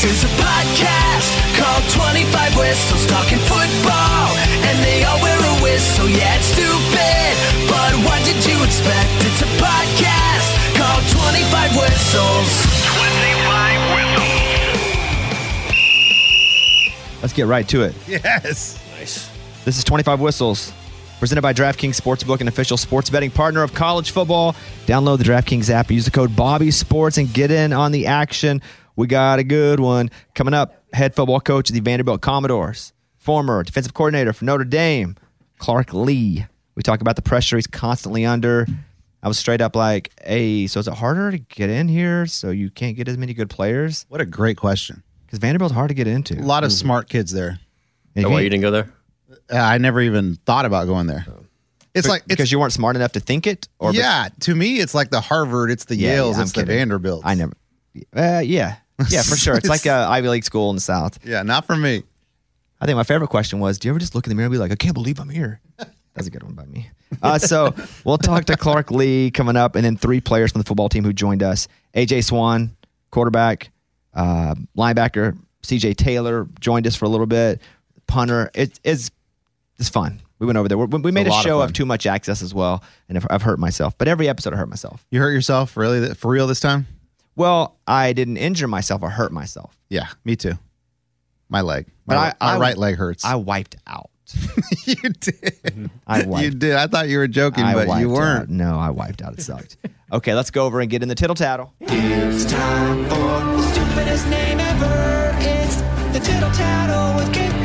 This is a podcast called 25 Whistles Talking Football. And they all wear a whistle, yeah, it's stupid. But what did you expect? It's a podcast called 25 Whistles. 25 Whistles. Let's get right to it. Yes. Nice. This is 25 Whistles, presented by DraftKings Sportsbook, an official sports betting partner of college football. Download the DraftKings app, use the code Bobby Sports, and get in on the action. We got a good one coming up. Head football coach of the Vanderbilt Commodores, former defensive coordinator for Notre Dame, Clark Lea. We talk about the pressure he's constantly under. I was straight up like, "Hey, so is it harder to get in here? So you can't get as many good players? What a great question. Because Vanderbilt's hard to get into. A lot of smart kids there. And Oh, why you didn't go there? Uh, I never even thought about going there. It's Be- like it's, because you weren't smart enough to think it, or be- yeah. To me, it's like the Harvard, it's the Yeah, Yales, yeah, I'm it's the kidding. Vanderbilt. I never. Uh, yeah, yeah, for sure. It's like a Ivy League school in the South. Yeah, not for me. I think my favorite question was, do you ever just look in the mirror and be like, I can't believe I'm here? That's a good one by me. Uh, so we'll talk to Clark Lea coming up, and then three players from the football team who joined us: AJ Swann, quarterback, uh, linebacker, CJ Taylor joined us for a little bit. Punter, it, it's it's fun. We went over there. We, we made a a, lot of show of, too much access as well, and I've, I've hurt myself. But every episode, I hurt myself. You hurt yourself really for real this time? Well, I didn't injure myself. or hurt myself. Yeah, me too. My leg, But my, I- my I- right leg hurts. I wiped out. you did. I wiped. You did. I thought you were joking, I but you weren't. out. No, I wiped out. It sucked. okay, let's go over and get in the tittle tattle. It's time for the stupidest name ever. It's the Tittle Tattle with Kickoff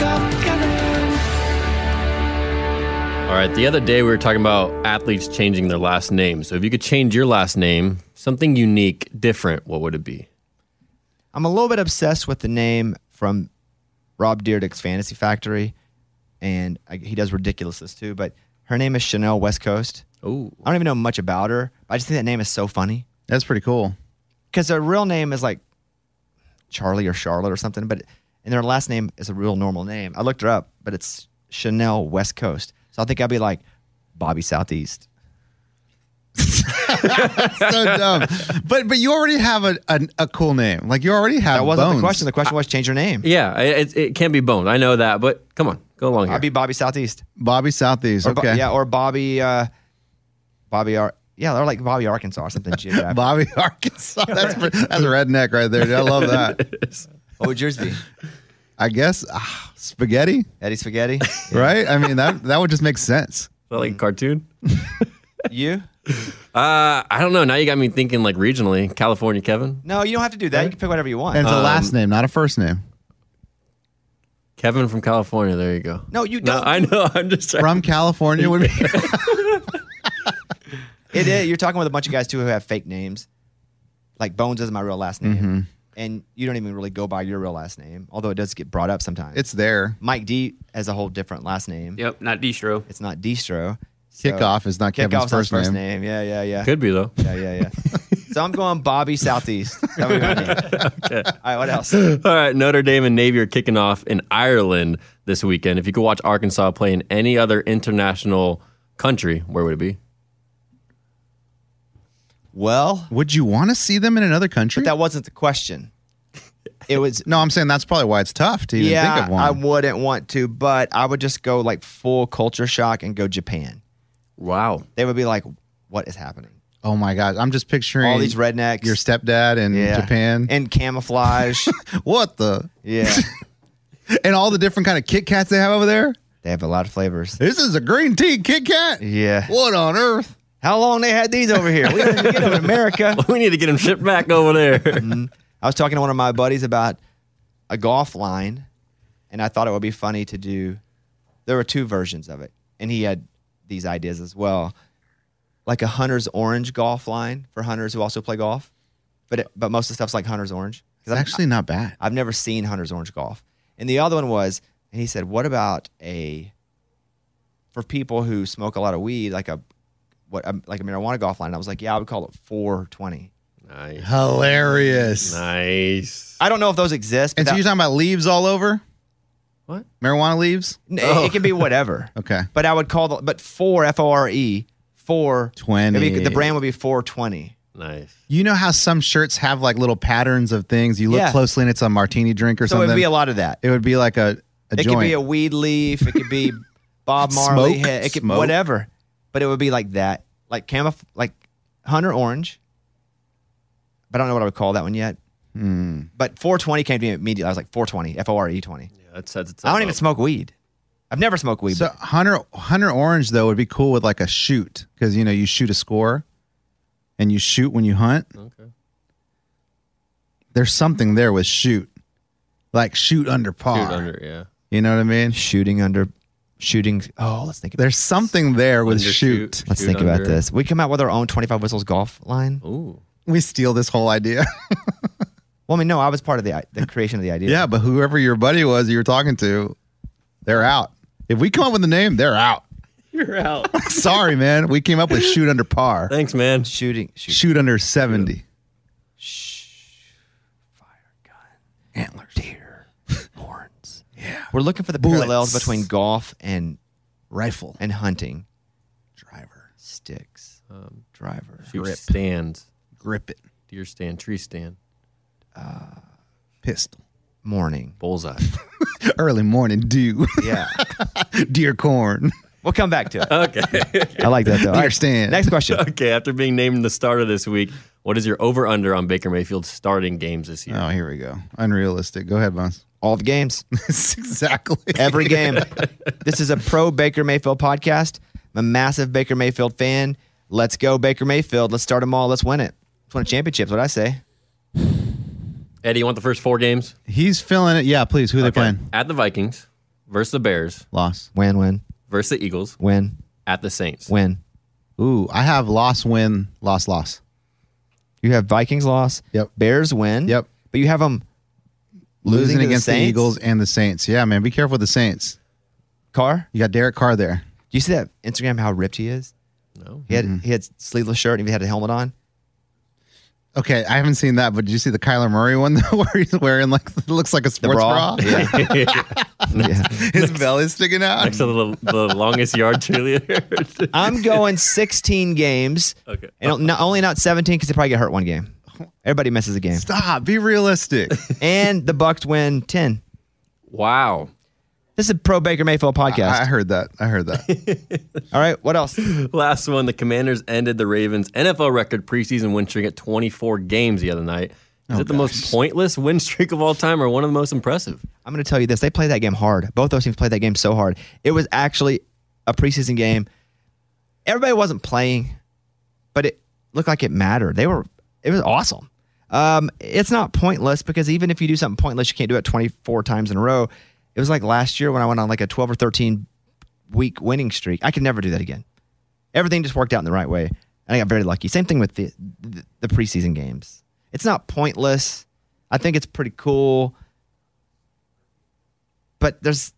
All right. The other day we were talking about athletes changing their last name. So if you could change your last name, something unique, different, what would it be? I'm a little bit obsessed with the name from Rob Dyrdek's Fantasy Factory, and I, he does ridiculousness too. But her name is Chanel West Coast. Oh, I don't even know much about her. But I just think that name is so funny That's pretty cool. because her real name is like Charlie or Charlotte or something, but and their last name is a real normal name. I looked her up, but it's Chanel West Coast. So I think I'd be like Bobby Southeast. so dumb. But but you already have a, a, a cool name. Like you already have. That wasn't bones. the question. The question was change your name. yeah. It, it can't be Bones. I know that, but come on, go along here. I'd be Bobby Southeast. Bobby Southeast. Or Bo- Okay. yeah, or Bobby, uh, Bobby, Ar- yeah, or like Bobby Arkansas or something. Bobby Arkansas. That's that's a redneck right there. dude. I love that. what would yours be? I guess ah, spaghetti, Eddie Spaghetti. right? I mean that that would just make sense. Is that like a cartoon? you? Uh, I don't know. Now you got me thinking like regionally. California, Kevin. No, you don't have to do that. You can pick whatever you want. And it's a Um, last name, not a first name. Kevin from California. There you go. no, you No, don't. I know. I'm just trying. From California would be. It is. You're talking with a bunch of guys too who have fake names. Like Bones is my real last name, Mm-hmm. And you don't even really go by your real last name, although it does get brought up sometimes. it's there. Mike D has a whole different last name. Yep, not Deestro. It's not Deestro. So- Kickoff is not Kevin's Kickoff's not first, first name. name. Yeah, yeah, yeah. Could be though. Yeah, yeah, yeah. So I'm going Bobby Southeast. That would be my name. All right, what else? All right, Notre Dame and Navy are kicking off in Ireland this weekend. If you could watch Arkansas play in any other international country, where would it be? Well, Would you want to see them in another country? but that wasn't the question. It was no, I'm saying that's probably why it's tough to even yeah, think of one. I wouldn't want to, but I would just go like full culture shock and go Japan. Wow. They would be like, "What is happening?" oh my god, I'm just picturing All these rednecks, your stepdad in yeah, Japan. and camouflage. what the? yeah, And all the different kind of Kit Kats they have over there. they have a lot of flavors. This is a green tea Kit Kat. Yeah. What on earth? How long they had these over here? We didn't even get them in America. We need to get them shipped back over there. Mm-hmm. I was talking to one of my buddies about a golf line, and I thought it would be funny to do. There were two versions of it, and he had these ideas as well, like a hunter's orange golf line for hunters who also play golf, but it, but most of the stuff's like hunter's orange. It's I've- actually not bad. I've never seen hunter's orange golf, and the other one was, and he said, what about a for people who smoke a lot of weed, like a what um, like a marijuana golf line? I was like, yeah, I would call it 420. nice. Hilarious. Nice. I don't know if those exist. But And so that- you're talking about leaves all over? What? Marijuana leaves? N- It, it can be whatever. Okay. But I would call the but four F O R E four 20. maybe The brand would be four twenty. Nice. You know how some shirts have like little patterns of things? You look Yeah. closely and it's a martini drink or So something. it would be a lot of that. It would be like a, a It joint. could be a weed leaf. It could be Bob Marley. Smoke? head, It could Smoke? whatever. But it would be like that, like camof, like hunter orange. But I don't know what I would call that one yet. Hmm. But 420 came to me immediately. I was like 420, F O R E 20. Yeah, that sets itself I don't even smoke weed. I've never smoked weed. so but Hunter Hunter Orange though would be cool with like a shoot because you know you shoot a score, and you shoot when you hunt. Okay. There's something there with shoot, like shoot under par. Shoot under, yeah. You know what I mean? shooting under, shooting. Oh, let's think. About, There's something there with Undershoot. shoot. let's shoot think about this. We come out with our own 25 whistles golf line. Ooh. We steal this whole idea. Well, I mean, no, I was part of the the creation of the idea. yeah, but whoever your buddy was you were talking to, they're out. If we come up with a name, they're out. You're out. Sorry, man. We came up with shoot under par. Thanks, man. shooting, shoot, Shoot under 70. Shh. Fire gun. antlers, deer, horns. Yeah, we're looking for the parallels between golf and Rifle. and hunting. Driver. Sticks, Um, driver, Shoot Grip. stands. Grip it. Deer stand, tree stand, Uh, Pistol. morning. bullseye. Early morning dew. Yeah, Deer corn. we'll come back to it. okay. I like that though. All right, Understand. Next question. okay. After being named the starter this week, what is your over under on Baker Mayfield starting games this year? Oh, here we go. Unrealistic. Go ahead, Bones. All the games, exactly. every game. this is a pro Baker Mayfield podcast. I'm a massive Baker Mayfield fan. Let's go Baker Mayfield. Let's start them all. Let's win it. Let's win a championship. What I say. Eddie, you want the first four games? He's filling it. Yeah, please. Who are they Okay. playing? At the Vikings, versus the Bears, Loss. Win, win, versus the Eagles, win, at the Saints. win. Ooh, I have loss, win, loss, loss. You have Vikings loss. Yep. Bears win. Yep. But you have them Losing, to the against the, Saints? Eagles and the Saints. Yeah, man. Be careful with the Saints. Carr. You got Derek Carr there. Do you see that Instagram? How ripped he is. No. He had he had sleeveless shirt and he had a helmet on. Okay, I haven't seen that, but did you see the Kyler Murray one though, where he's wearing like looks like a sports bra. bra? Yeah. yeah. His belly's sticking out. Next to the, the longest yard cheerleader. I'm going 16 games. okay. And not, only not 17 because they probably get hurt one game. Everybody misses a game. Stop. Be realistic. And the Bucs win 10. Wow. This is a pro Baker Mayfield podcast. I heard that. I heard that. All right, what else? Last one, the Commanders ended the Ravens' NFL record preseason win streak at 24 games the other night. Is Oh, it the most pointless win streak of all time or one of the most impressive? I'm going to tell you this. They played that game hard. Both those teams played that game so hard. It was actually a preseason game. Everybody wasn't playing, but it looked like it mattered. They were. It was awesome. Um, it's not pointless because even if you do something pointless, you can't do it 24 times in a row. It was like last year when I went on like a 12 or 13 week winning streak. I could never do that again. Everything just worked out in the right way. And I got very lucky. Same thing with the, the, the preseason games. It's not pointless. I think it's pretty cool. But there's,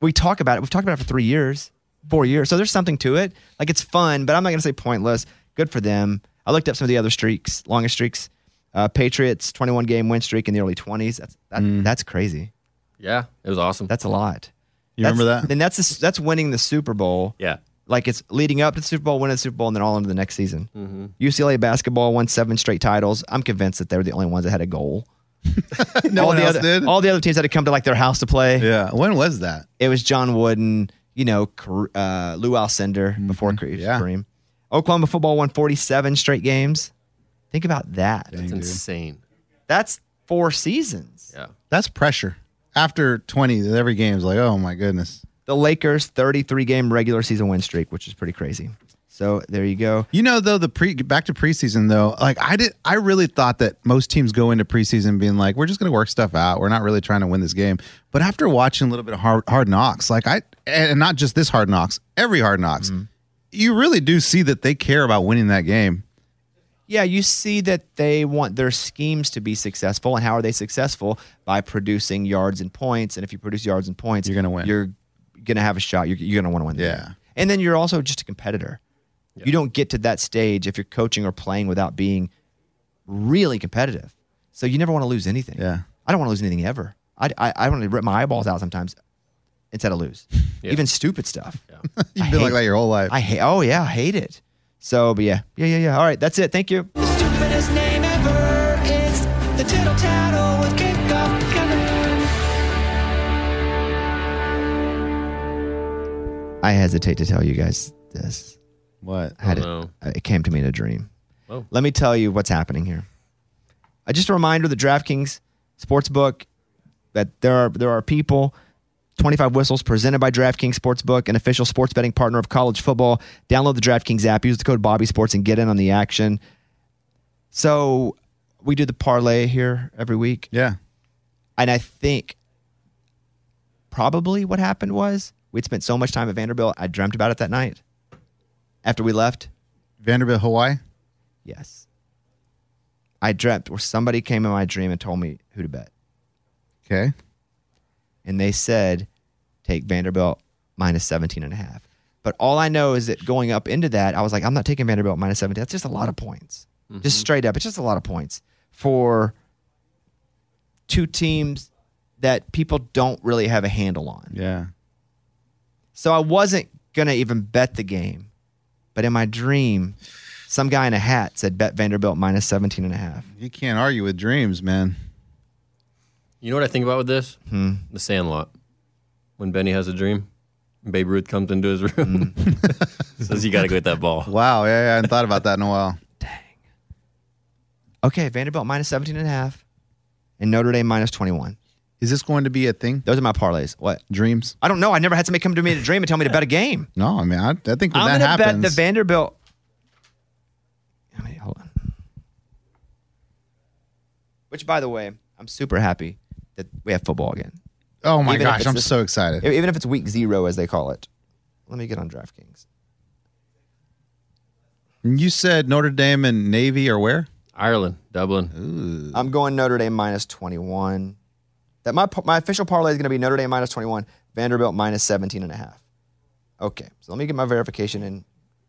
we talk about it. We've talked about it for three years, four years. So there's something to it. Like it's fun, but I'm not going to say pointless. Good for them. I looked up some of the other streaks, longest streaks. Uh, Patriots 21 game win streak in the early 20s. That's that, that's crazy. Yeah, it was awesome. That's a lot. You remember that? And that's the- that's winning the Super Bowl. yeah. Like it's leading up to the Super Bowl, winning the Super Bowl, and then all into the next season. Mm-hmm. UCLA basketball won seven straight titles. I'm convinced that they were the only ones that had a goal. no all one the else other, did. All the other teams had to come to like their house to play. yeah. When was that? It was John Wooden, you know, uh, Lou Alcindor before Kareem. Mm-hmm. Yeah. Kareem. Oklahoma football won 47 straight games. Think about that. It's insane. That's four seasons. Yeah. That's pressure. After 20, every game is like, oh my goodness. The Lakers 33 game regular season win streak, which is pretty crazy. So there you go. You know, though the pre back to preseason though, like I did, I really thought that most teams go into preseason being like, we're just going to work stuff out. We're not really trying to win this game. But after watching a little bit of hard, hard knocks, like I, and not just this hard knocks, every hard knocks, mm-hmm. You really do see that they care about winning that game. Yeah, you see that they want their schemes to be successful. And how are they successful? By producing yards and points. And if you produce yards and points, You're gonna win. You're going to have a shot. You're, you're going to want to win the Yeah. game. And then you're also just a competitor. You don't get to that stage if you're coaching or playing without being really competitive. So you never want to lose anything. Yeah. I don't want to lose anything ever. I, I, I want to rip my eyeballs out sometimes instead of lose. Yeah. Even stupid stuff. Yeah. You've I been like that your whole life. I hate. Oh yeah, I hate it. So, but yeah, yeah, yeah, yeah. All right, that's it. Thank you. Stupidest name ever. It's the tittle tattle with kickoff Kevin. I hesitate to tell you guys this. what? I had Oh, it, no. it came to me in a dream. Oh. Let me tell you what's happening here. Uh, just a reminder: the DraftKings Sportsbook that there are there are people. 25 whistles presented by DraftKings Sportsbook, an official sports betting partner of college football. Download the DraftKings app, use the code Bobby Sports, and get in on the action. So we do the parlay here every week. Yeah. And I think probably what happened was we'd spent so much time at Vanderbilt, I dreamt about it that night. After we left, Vanderbilt, Hawaii. yes. I dreamt where somebody came in my dream and told me who to bet. Okay. And they said, take Vanderbilt minus 17 and a half. But all I know is that going up into that, I was like, I'm not taking Vanderbilt minus 17. That's just a lot of points. Just mm-hmm. straight up. It's just a lot of points for two teams that people don't really have a handle on. Yeah. So I wasn't going to even bet the game. But in my dream, some guy in a hat said bet Vanderbilt minus 17 and a half. You can't argue with dreams, man. You know what I think about with this? Hmm. The Sandlot. When Benny has a dream, Babe Ruth comes into his room, says you got to go get that ball. Wow. Yeah, yeah. I hadn't thought about that in a while. Dang. Okay, Vanderbilt minus 17 and a half and Notre Dame minus 21. Is this going to be a thing? Those are my parlays. What? Dreams? I don't know. I never had somebody come to me in a dream and tell me to bet a game. No, I mean, I, I think when I'm that going to bet the Vanderbilt. I mean, hold on. Which, by the way, I'm super happy that we have football again. oh my even gosh, I'm this- so excited. Even if it's week zero, as they call it. Let me get on DraftKings. you said Notre Dame and Navy or where? Ireland, Dublin. I'm going Notre Dame minus 21. That my my official parlay is going to be Notre Dame minus 21, Vanderbilt minus 17 and a half. Okay, so let me get my verification in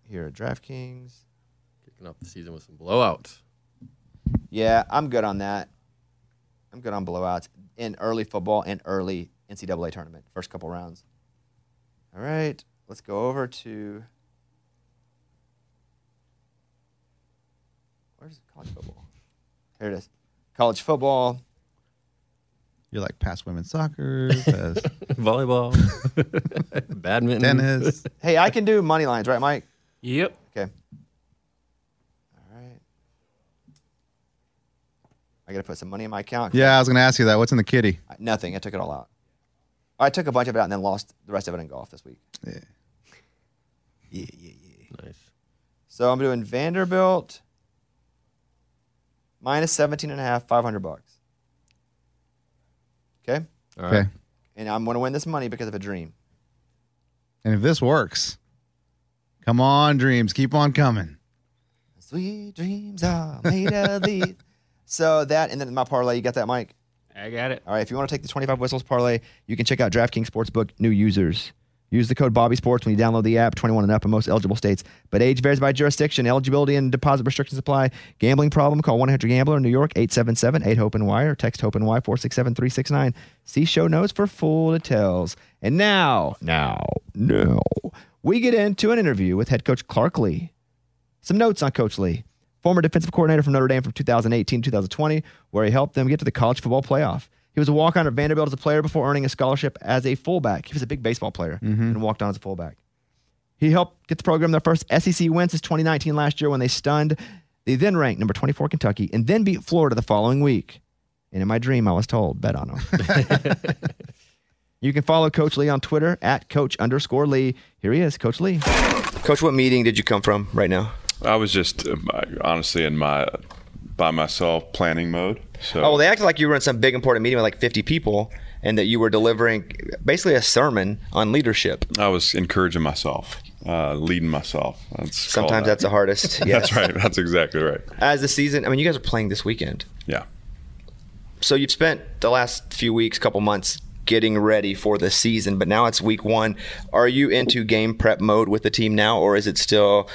here at DraftKings. Kicking off the season with some blowouts. Yeah, I'm good on that. I'm good on blowouts in early football and early NCAA tournament, first couple rounds. All right, let's go over to. Where's college football? Here it is. College football. You're like past women's soccer, past Volleyball, badminton, tennis. Hey, I can do money lines, right, Mike? Yep. Okay. All right. I got to put some money in my account. Yeah, I was going to ask you that. What's in the kitty? I- Nothing. I took it all out. I took a bunch of it out and then lost the rest of it in golf this week. Yeah. Yeah, yeah, yeah. Nice. So I'm doing Vanderbilt minus 17 and a half, 500 bucks. Okay? All right. Okay. And I'm going to win this money because of a dream. And if this works, come on, dreams, keep on coming. Sweet dreams are made of these. So that, and then my parlay, you got that, Mike? I got it. All right, if you want to take the 25 whistles parlay, you can check out DraftKings Sportsbook new users. Use the code Bobby Sports when you download the app. 21 and up in most eligible states, but age varies by jurisdiction. Eligibility and deposit restrictions apply. Gambling problem? Call 1-800-GAMBLER in New York 877-8-HOPE-NY or text HOPE NY 467-369. See show notes for full details. And now, now, now, we get into an interview with head coach Clark Lea. Some notes on Coach Lea, former defensive coordinator from Notre Dame from 2018 2020, where he helped them get to the college football playoff. He was a walk on at Vanderbilt as a player before earning a scholarship as a fullback. He was a big baseball player mm-hmm. and walked on as a fullback. He helped get the program their first SEC win since 2019 last year when they stunned the then ranked number 24 Kentucky and then beat Florida the following week. And in my dream, I was told, bet on him. you can follow Coach Lea on Twitter at Coach underscore Lea. Here he is, Coach Lea. Coach, what meeting did you come from right now? I was just uh, honestly in my by myself planning mode. So Oh, well, they acted like you were in some big important meeting with like 50 people and that you were delivering basically a sermon on leadership. I was encouraging myself, uh, leading myself. That's Sometimes that. that's the hardest. Yes. That's right. That's exactly right. As the season, I mean, you guys are playing this weekend. Yeah. So you've spent the last few weeks, couple months getting ready for the season, but now it's week one. Are you into game prep mode with the team now, or is it still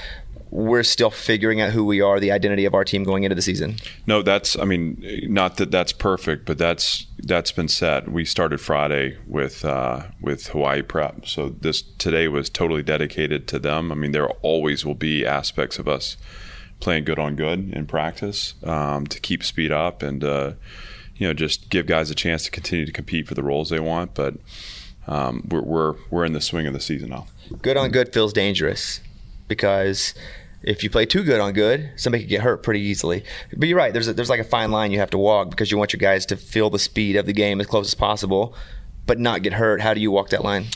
we're still figuring out who we are, the identity of our team going into the season? No, that's. I mean, not that that's perfect, but that's that's been set. We started Friday with uh, with Hawaii prep, so this today was totally dedicated to them. I mean, there always will be aspects of us playing good on good in practice um, to keep speed up and uh, you know just give guys a chance to continue to compete for the roles they want. But um, we're, we're we're in the swing of the season now. Good on good feels dangerous because if you play too good on good, somebody could get hurt pretty easily. But you're right. There's a, there's like a fine line you have to walk because you want your guys to feel the speed of the game as close as possible, but not get hurt. How do you walk that line?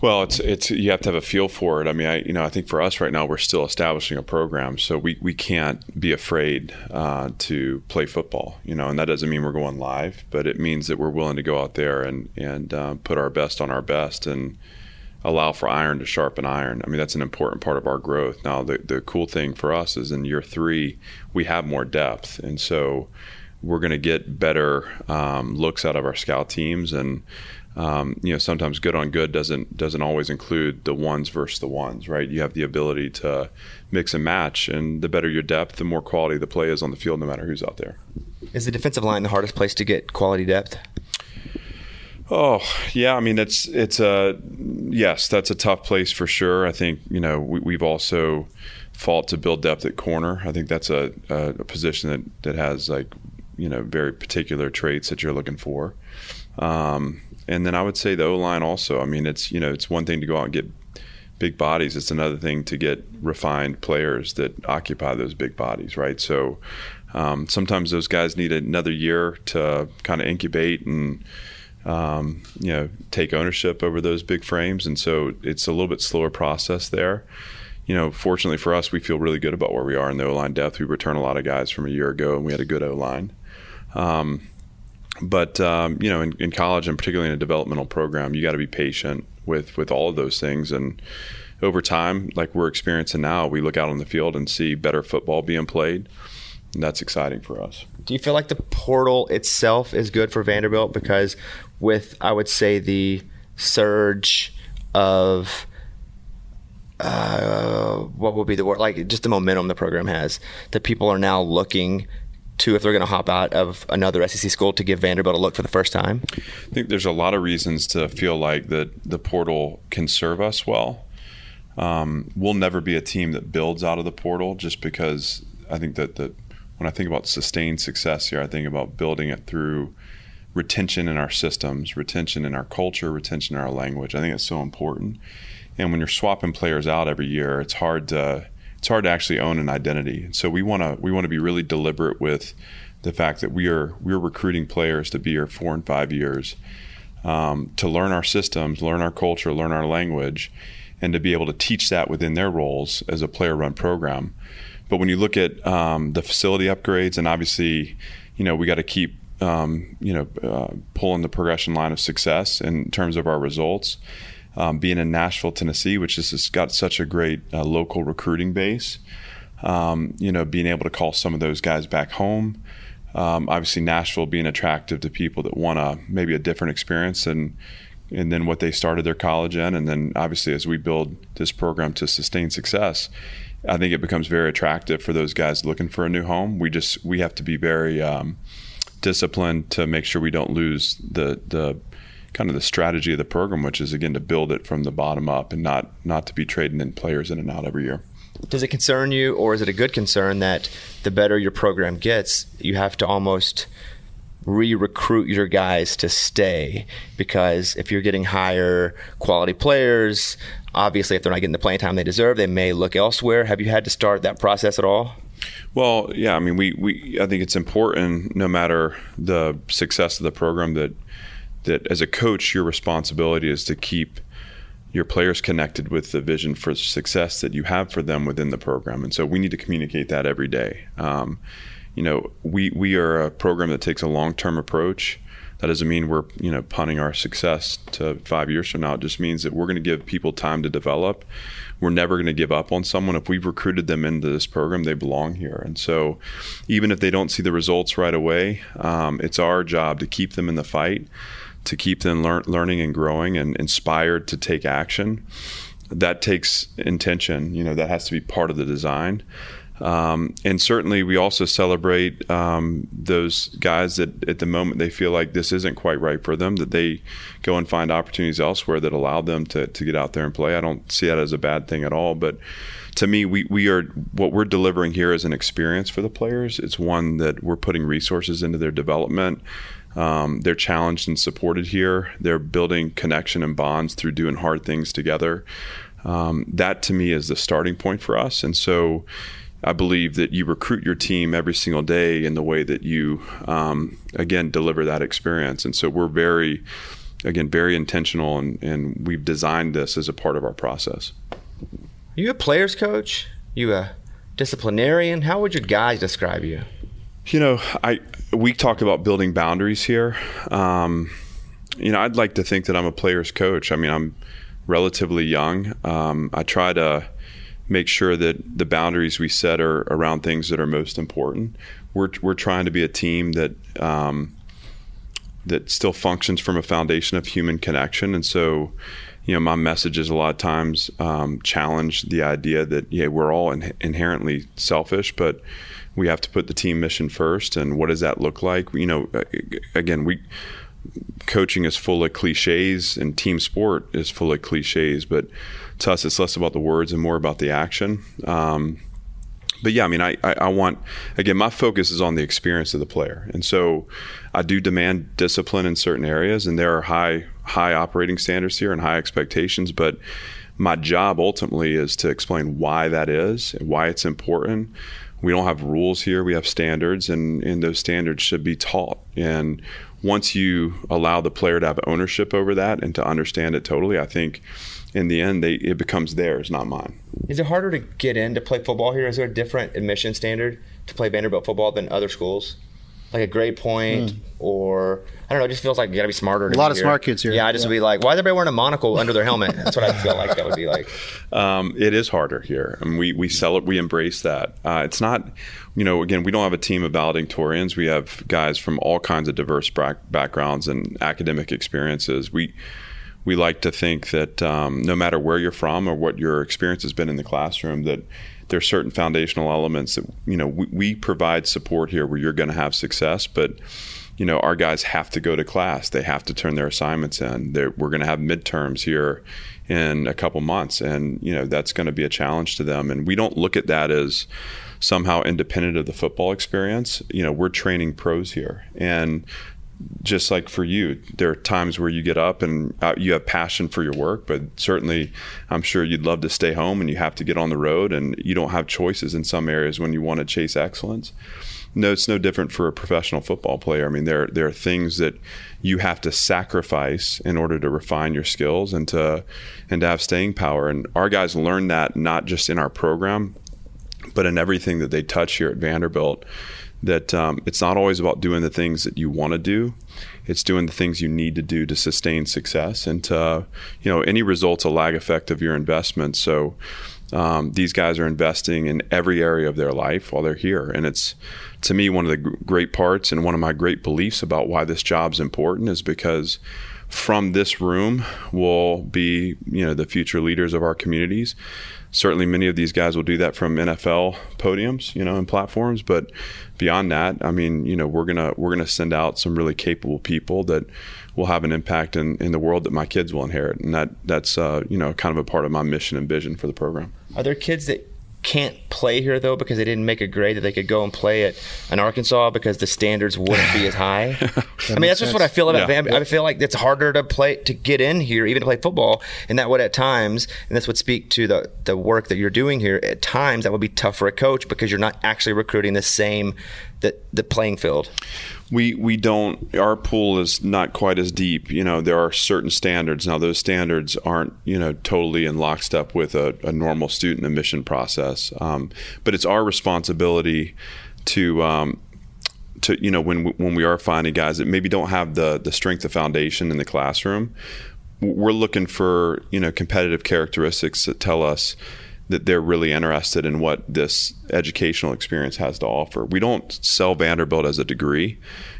Well, it's it's you have to have a feel for it. I mean, I you know I think for us right now we're still establishing a program, so we, we can't be afraid uh, to play football. You know, and that doesn't mean we're going live, but it means that we're willing to go out there and and uh, put our best on our best and allow for iron to sharpen iron. I mean, that's an important part of our growth. Now, the the cool thing for us is in year three we have more depth, and so we're going to get better um, looks out of our scout teams and um, you know sometimes good on good doesn't doesn't always include the ones versus the ones right you have the ability to mix and match and the better your depth the more quality the play is on the field no matter who's out there Is the defensive line the hardest place to get quality depth? Oh yeah, I mean it's it's a yes, that's a tough place for sure. I think you know we, we've also fought to build depth at corner. I think that's a, a, a position that that has like you know very particular traits that you're looking for. Um, and then I would say the O line also. I mean it's you know it's one thing to go out and get big bodies. It's another thing to get refined players that occupy those big bodies, right? So um, sometimes those guys need another year to kind of incubate and um, you know take ownership over those big frames, and so it's a little bit slower process there. You know, fortunately for us, we feel really good about where we are in the O line depth. We return a lot of guys from a year ago, and we had a good O line. Um, but um, you know, in, in college and particularly in a developmental program, you got to be patient with with all of those things. And over time, like we're experiencing now, we look out on the field and see better football being played. And that's exciting for us. Do you feel like the portal itself is good for Vanderbilt because with I would say the surge of uh, what would be the word like just the momentum the program has that people are now looking to if they're going to hop out of another SEC school to give Vanderbilt a look for the first time. I think there's a lot of reasons to feel like that the portal can serve us well. Um, we'll never be a team that builds out of the portal just because I think that the when I think about sustained success here, I think about building it through retention in our systems, retention in our culture, retention in our language. I think it's so important. And when you're swapping players out every year, it's hard to it's hard to actually own an identity. So we want to we want to be really deliberate with the fact that we are we're recruiting players to be here four and five years um, to learn our systems, learn our culture, learn our language, and to be able to teach that within their roles as a player-run program. But when you look at um, the facility upgrades, and obviously, you know, we got to keep um, you know uh, pulling the progression line of success in terms of our results. Um, being in Nashville, Tennessee, which has got such a great uh, local recruiting base, um, you know, being able to call some of those guys back home. Um, obviously, Nashville being attractive to people that want a maybe a different experience and and then what they started their college in, and then obviously as we build this program to sustain success, I think it becomes very attractive for those guys looking for a new home. We just we have to be very um, disciplined to make sure we don't lose the the kind of the strategy of the program, which is again to build it from the bottom up and not not to be trading in players in and out every year. Does it concern you, or is it a good concern that the better your program gets, you have to almost re-recruit your guys to stay? Because if you're getting higher quality players, obviously if they're not getting the playing time they deserve, they may look elsewhere. Have you had to start that process at all? Well, yeah, I mean, we, we I think it's important, no matter the success of the program, that that as a coach, your responsibility is to keep your players connected with the vision for success that you have for them within the program. And so we need to communicate that every day. Um, you know, we, we are a program that takes a long term approach. That doesn't mean we're you know punting our success to five years from now. It just means that we're going to give people time to develop. We're never going to give up on someone. If we've recruited them into this program, they belong here. And so, even if they don't see the results right away, um, it's our job to keep them in the fight to keep them lear- learning and growing and inspired to take action. That takes intention. You know, that has to be part of the design. Um, and certainly, we also celebrate um, those guys that at the moment they feel like this isn't quite right for them, that they go and find opportunities elsewhere that allow them to, to get out there and play. I don't see that as a bad thing at all. But to me, we, we are what we're delivering here is an experience for the players. It's one that we're putting resources into their development. Um, they're challenged and supported here. They're building connection and bonds through doing hard things together. Um, that to me is the starting point for us. And so I believe that you recruit your team every single day in the way that you, um, again, deliver that experience. And so we're very, again, very intentional and, and we've designed this as a part of our process. Are you a player's coach? You a disciplinarian? How would your guys describe you? You know, I we talk about building boundaries here. Um, you know, I'd like to think that I'm a player's coach. I mean, I'm relatively young. Um, I try to make sure that the boundaries we set are around things that are most important. We're we're trying to be a team that um, that still functions from a foundation of human connection, and so. You know, my messages a lot of times um, challenge the idea that yeah, we're all in- inherently selfish, but we have to put the team mission first and what does that look like you know again we coaching is full of cliches and team sport is full of cliches but to us it's less about the words and more about the action um, but yeah, I mean, I, I, I, want, again, my focus is on the experience of the player. And so I do demand discipline in certain areas, and there are high, high operating standards here and high expectations. But my job ultimately is to explain why that is and why it's important we don't have rules here. We have standards, and, and those standards should be taught. And once you allow the player to have ownership over that and to understand it totally, I think in the end, they, it becomes theirs, not mine. Is it harder to get in to play football here? Is there a different admission standard to play Vanderbilt football than other schools? Like a grade point mm. or I don't know. It just feels like you got to be smarter. A lot of here. smart kids here. Yeah, I just yeah. would be like, why is everybody wearing a monocle under their helmet? That's what I feel like that would be like. Um, it is harder here, I and mean, we we sell it. We embrace that. Uh, it's not, you know, again, we don't have a team of valedictorians. We have guys from all kinds of diverse backgrounds and academic experiences. We we like to think that um, no matter where you're from or what your experience has been in the classroom, that there are certain foundational elements that you know we, we provide support here where you're going to have success, but you know, our guys have to go to class. They have to turn their assignments in. They're, we're going to have midterms here in a couple months, and you know that's going to be a challenge to them. And we don't look at that as somehow independent of the football experience. You know, we're training pros here, and just like for you, there are times where you get up and uh, you have passion for your work, but certainly I'm sure you'd love to stay home and you have to get on the road and you don't have choices in some areas when you want to chase excellence no, it's no different for a professional football player. I mean, there there are things that you have to sacrifice in order to refine your skills and to and to have staying power. And our guys learn that not just in our program, but in everything that they touch here at Vanderbilt. That um, it's not always about doing the things that you want to do. It's doing the things you need to do to sustain success and to, you know, any results a lag effect of your investment. So um, these guys are investing in every area of their life while they're here, and it's to me, one of the great parts and one of my great beliefs about why this job's important is because from this room will be, you know, the future leaders of our communities. Certainly, many of these guys will do that from NFL podiums, you know, and platforms. But beyond that, I mean, you know, we're gonna we're gonna send out some really capable people that will have an impact in, in the world that my kids will inherit, and that that's uh, you know kind of a part of my mission and vision for the program. Are there kids that can't play here though because they didn't make a grade that they could go and play at an Arkansas because the standards wouldn't be as high. I mean, that's just what I feel about. Yeah. I feel like it's harder to play to get in here, even to play football, and that would at times, and this would speak to the the work that you're doing here. At times, that would be tough for a coach because you're not actually recruiting the same the the playing field. We we don't our pool is not quite as deep you know there are certain standards. Now those standards aren't you know totally in lockstep with a, a normal student admission process. Um, but it's our responsibility to um, to you know when when we are finding guys that maybe don't have the the strength of foundation in the classroom we're looking for you know competitive characteristics that tell us that they're really interested in what this educational experience has to offer. We don't sell Vanderbilt as a degree.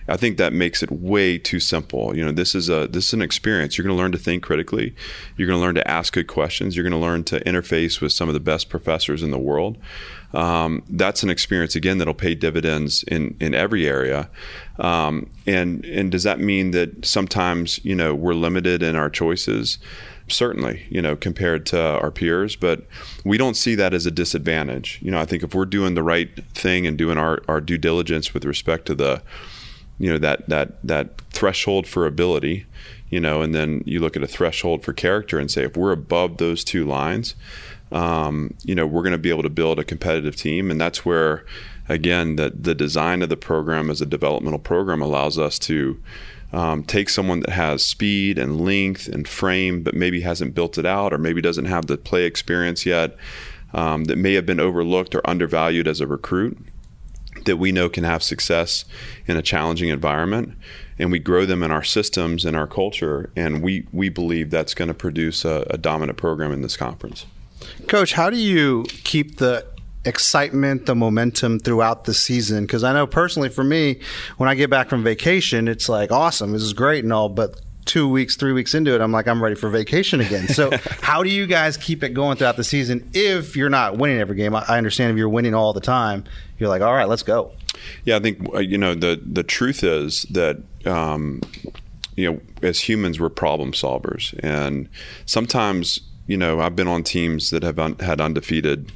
I think that makes it way too simple. You know, this is a this is an experience. You're going to learn to think critically. You're going to learn to ask good questions. You're going to learn to interface with some of the best professors in the world. Um, that's an experience again that'll pay dividends in in every area. Um, and and does that mean that sometimes you know we're limited in our choices? Certainly, you know, compared to our peers, but we don't see that as a disadvantage. You know, I think if we're doing the right thing and doing our, our due diligence with respect to the, you know, that that that threshold for ability, you know, and then you look at a threshold for character and say if we're above those two lines, um, you know, we're going to be able to build a competitive team, and that's where, again, the the design of the program as a developmental program allows us to um, take someone that has speed and length and frame, but maybe hasn't built it out or maybe doesn't have the play experience yet, um, that may have been overlooked or undervalued as a recruit, that we know can have success in a challenging environment. And we grow them in our systems and our culture, and we, we believe that's going to produce a, a dominant program in this conference. Coach, how do you keep the excitement, the momentum throughout the season? Because I know personally for me, when I get back from vacation, it's like awesome, this is great and all, but two weeks, three weeks into it, I'm like, I'm ready for vacation again. So, how do you guys keep it going throughout the season if you're not winning every game? I I understand if you're winning all the time, you're like, all right, let's go. Yeah, I think uh, you know the the truth is that um, you know as humans we're problem solvers, and sometimes you know I've been on teams that have un- had undefeated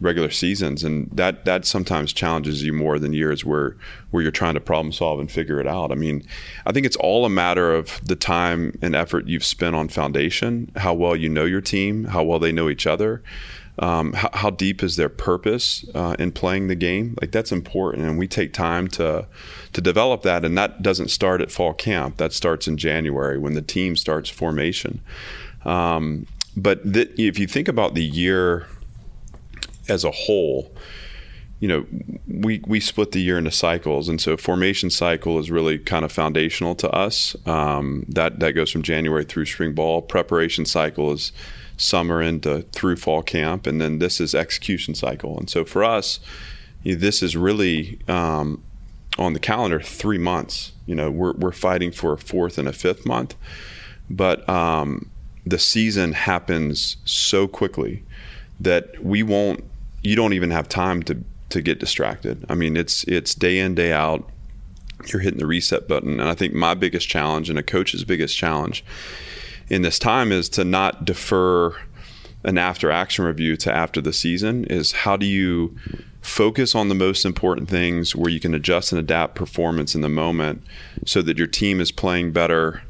regular seasons, and that that sometimes challenges you more than years where where you're trying to problem solve and figure it out. I mean, I think it's all a matter of the time and effort you've spent on foundation, how well you know your team, how well they know each other. Um, how, how deep is their purpose uh, in playing the game? Like that's important, and we take time to to develop that. And that doesn't start at fall camp. That starts in January when the team starts formation. Um, but th- if you think about the year as a whole, you know, we we split the year into cycles, and so formation cycle is really kind of foundational to us. Um, that that goes from January through spring ball. Preparation cycle is summer into through fall camp, and then this is execution cycle. And so for us, you know, this is really um, on the calendar three months. You know, we're we're fighting for a fourth and a fifth month, but um, the season happens so quickly that we won't. You don't even have time to to get distracted. I mean, it's it's day in day out. You're hitting the reset button, and I think my biggest challenge and a coach's biggest challenge in this time is to not defer an after action review to after the season. Is how do you focus on the most important things where you can adjust and adapt performance in the moment, so that your team is playing better,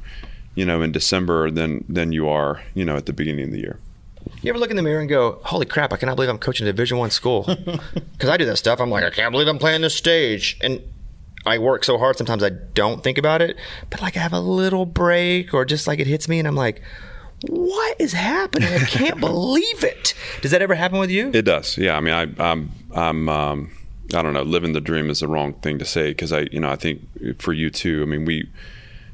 you know, in December than than you are, you know, at the beginning of the year. You ever look in the mirror and go, "Holy crap! I cannot believe I'm coaching a Division One school." Because I do that stuff. I'm like, I can't believe I'm playing this stage, and I work so hard. Sometimes I don't think about it, but like I have a little break, or just like it hits me, and I'm like, "What is happening? I can't believe it." Does that ever happen with you? It does. Yeah. I mean, I, I'm, I'm, um, I don't know. Living the dream is the wrong thing to say because I, you know, I think for you too. I mean, we,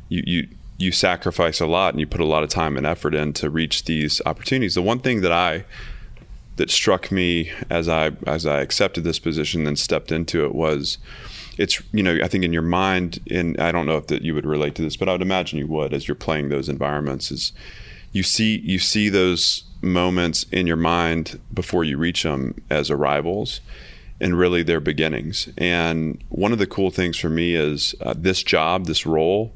you, you, you sacrifice a lot and you put a lot of time and effort in to reach these opportunities. The one thing that I, that struck me as I as I accepted this position and stepped into it was it's you know I think in your mind, and I don't know if that you would relate to this, but I would imagine you would as you're playing those environments. Is you see you see those moments in your mind before you reach them as arrivals and really their beginnings. And one of the cool things for me is uh, this job, this role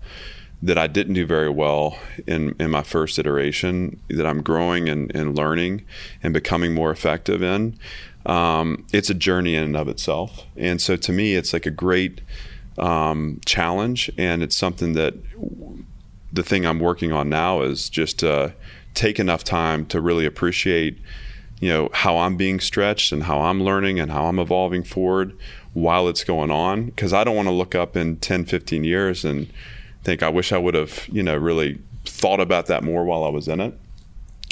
that I didn't do very well in, in my first iteration, that I'm growing and, and learning and becoming more effective in. Um, it's a journey in and of itself. And so to me, it's like a great um, challenge. And it's something that the thing I'm working on now is just uh, take enough time to really appreciate you know how I'm being stretched and how I'm learning and how I'm evolving forward while it's going on because I don't want to look up in 10 15 years and think I wish I would have you know really thought about that more while I was in it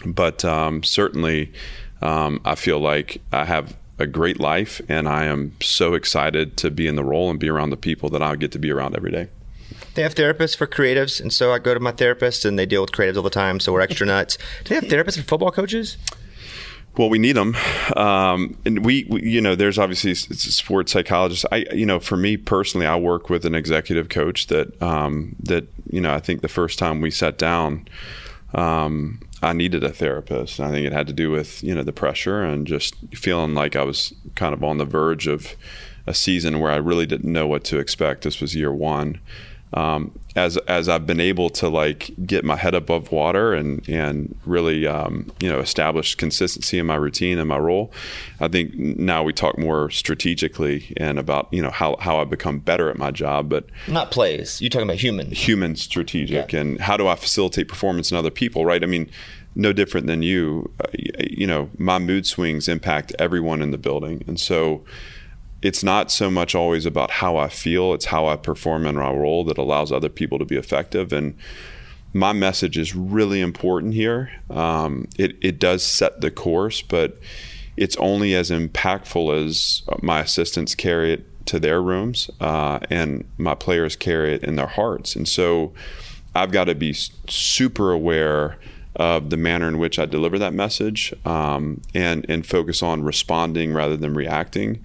but um, certainly um, I feel like I have a great life and I am so excited to be in the role and be around the people that I get to be around every day They have therapists for creatives, and so I go to my therapist, and they deal with creatives all the time. So we're extra nuts. Do they have therapists for football coaches? Well, we need them, um, and we, we, you know, there's obviously sports psychologists. I, you know, for me personally, I work with an executive coach that, um, that, you know, I think the first time we sat down, um, I needed a therapist. And I think it had to do with, you know, the pressure and just feeling like I was kind of on the verge of a season where I really didn't know what to expect. This was year one. Um, as as I've been able to like get my head above water and and really um, you know establish consistency in my routine and my role, I think now we talk more strategically and about you know how how I become better at my job, but Not plays. You're talking about human? human strategic and how do I facilitate performance in other people, right? I mean, no different than you. Uh, you know, my mood swings impact everyone in the building, and so it's not so much always about how I feel; it's how I perform in my role that allows other people to be effective. And my message is really important here. Um, it it does set the course, but it's only as impactful as my assistants carry it to their rooms uh, and my players carry it in their hearts. And so I've got to be super aware of the manner in which I deliver that message um, and and focus on responding rather than reacting.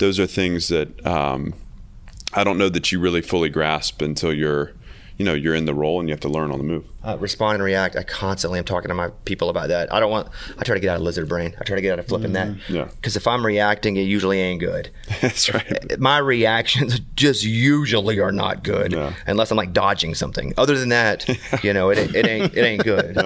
Those are things that um, I don't know that you really fully grasp until you're you know you're in the role and you have to learn on the move. Uh, respond and react. I constantly am talking to my people about that. I don't want. I try to get out of lizard brain. I try to get out of flipping that. Yeah. Because if I'm reacting, it usually ain't good. That's right. My reactions just usually are not good, Yeah. unless I'm like dodging something. Other than that, you know, it, it ain't it ain't good.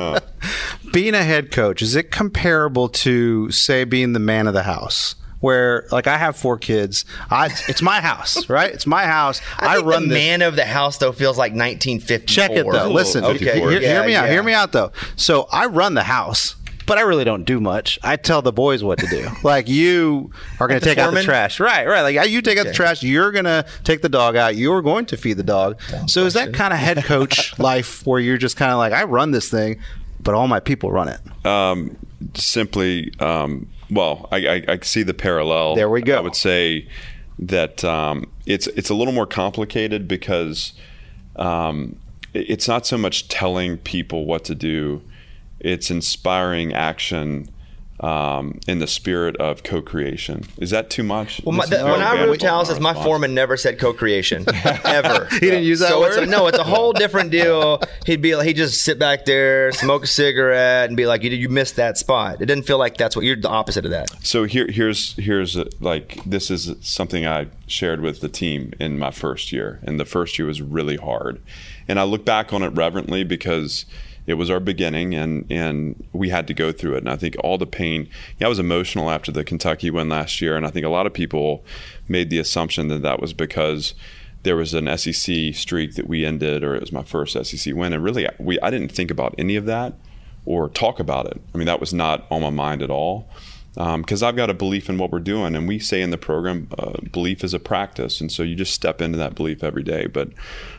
being a head coach is it comparable to say being the man of the house where like i have four kids i it's my house right it's my house i, I, think run the this man of the house though feels like 1954. check it though listen Okay, hear, hear yeah, me out hear me out though so i run the house but I really don't do much. I tell the boys what to do. Like you are going to the take out the trash, right? Right. Like you take out the trash. You're going to take the dog out. You're going to feed the dog. so is that kind of head coach life where you're just kind of like I run this thing, but all my people run it? um, simply, um, well, I, I, I see the parallel. There we go. I would say that um, it's it's a little more complicated because um, it's not so much telling people what to do; it's inspiring action. Um, in the spirit of co-creation, is that too much? Well, my, the, when I wrote Towels, my foreman never said co-creation ever. he didn't use that so It's word? a, no, it's a whole different deal. He'd be like, he'd just sit back there, smoke a cigarette, and be like, "You you missed that spot." It didn't feel like that's what you're the opposite of that. So here, here's here's uh like this is something I shared with the team in my first year, and the first year was really hard, and I look back on it reverently because it was our beginning, and and we had to go through it, and I think all the pain. Yeah, I was emotional after the Kentucky win last year, and I think a lot of people made the assumption that that was because there was an SEC streak that we ended, or it was my first SEC win, and really, we I didn't think about any of that or talk about it. I mean, that was not on my mind at all because I've got a belief in what we're doing, and we say in the program, uh, belief is a practice, and so you just step into that belief every day. But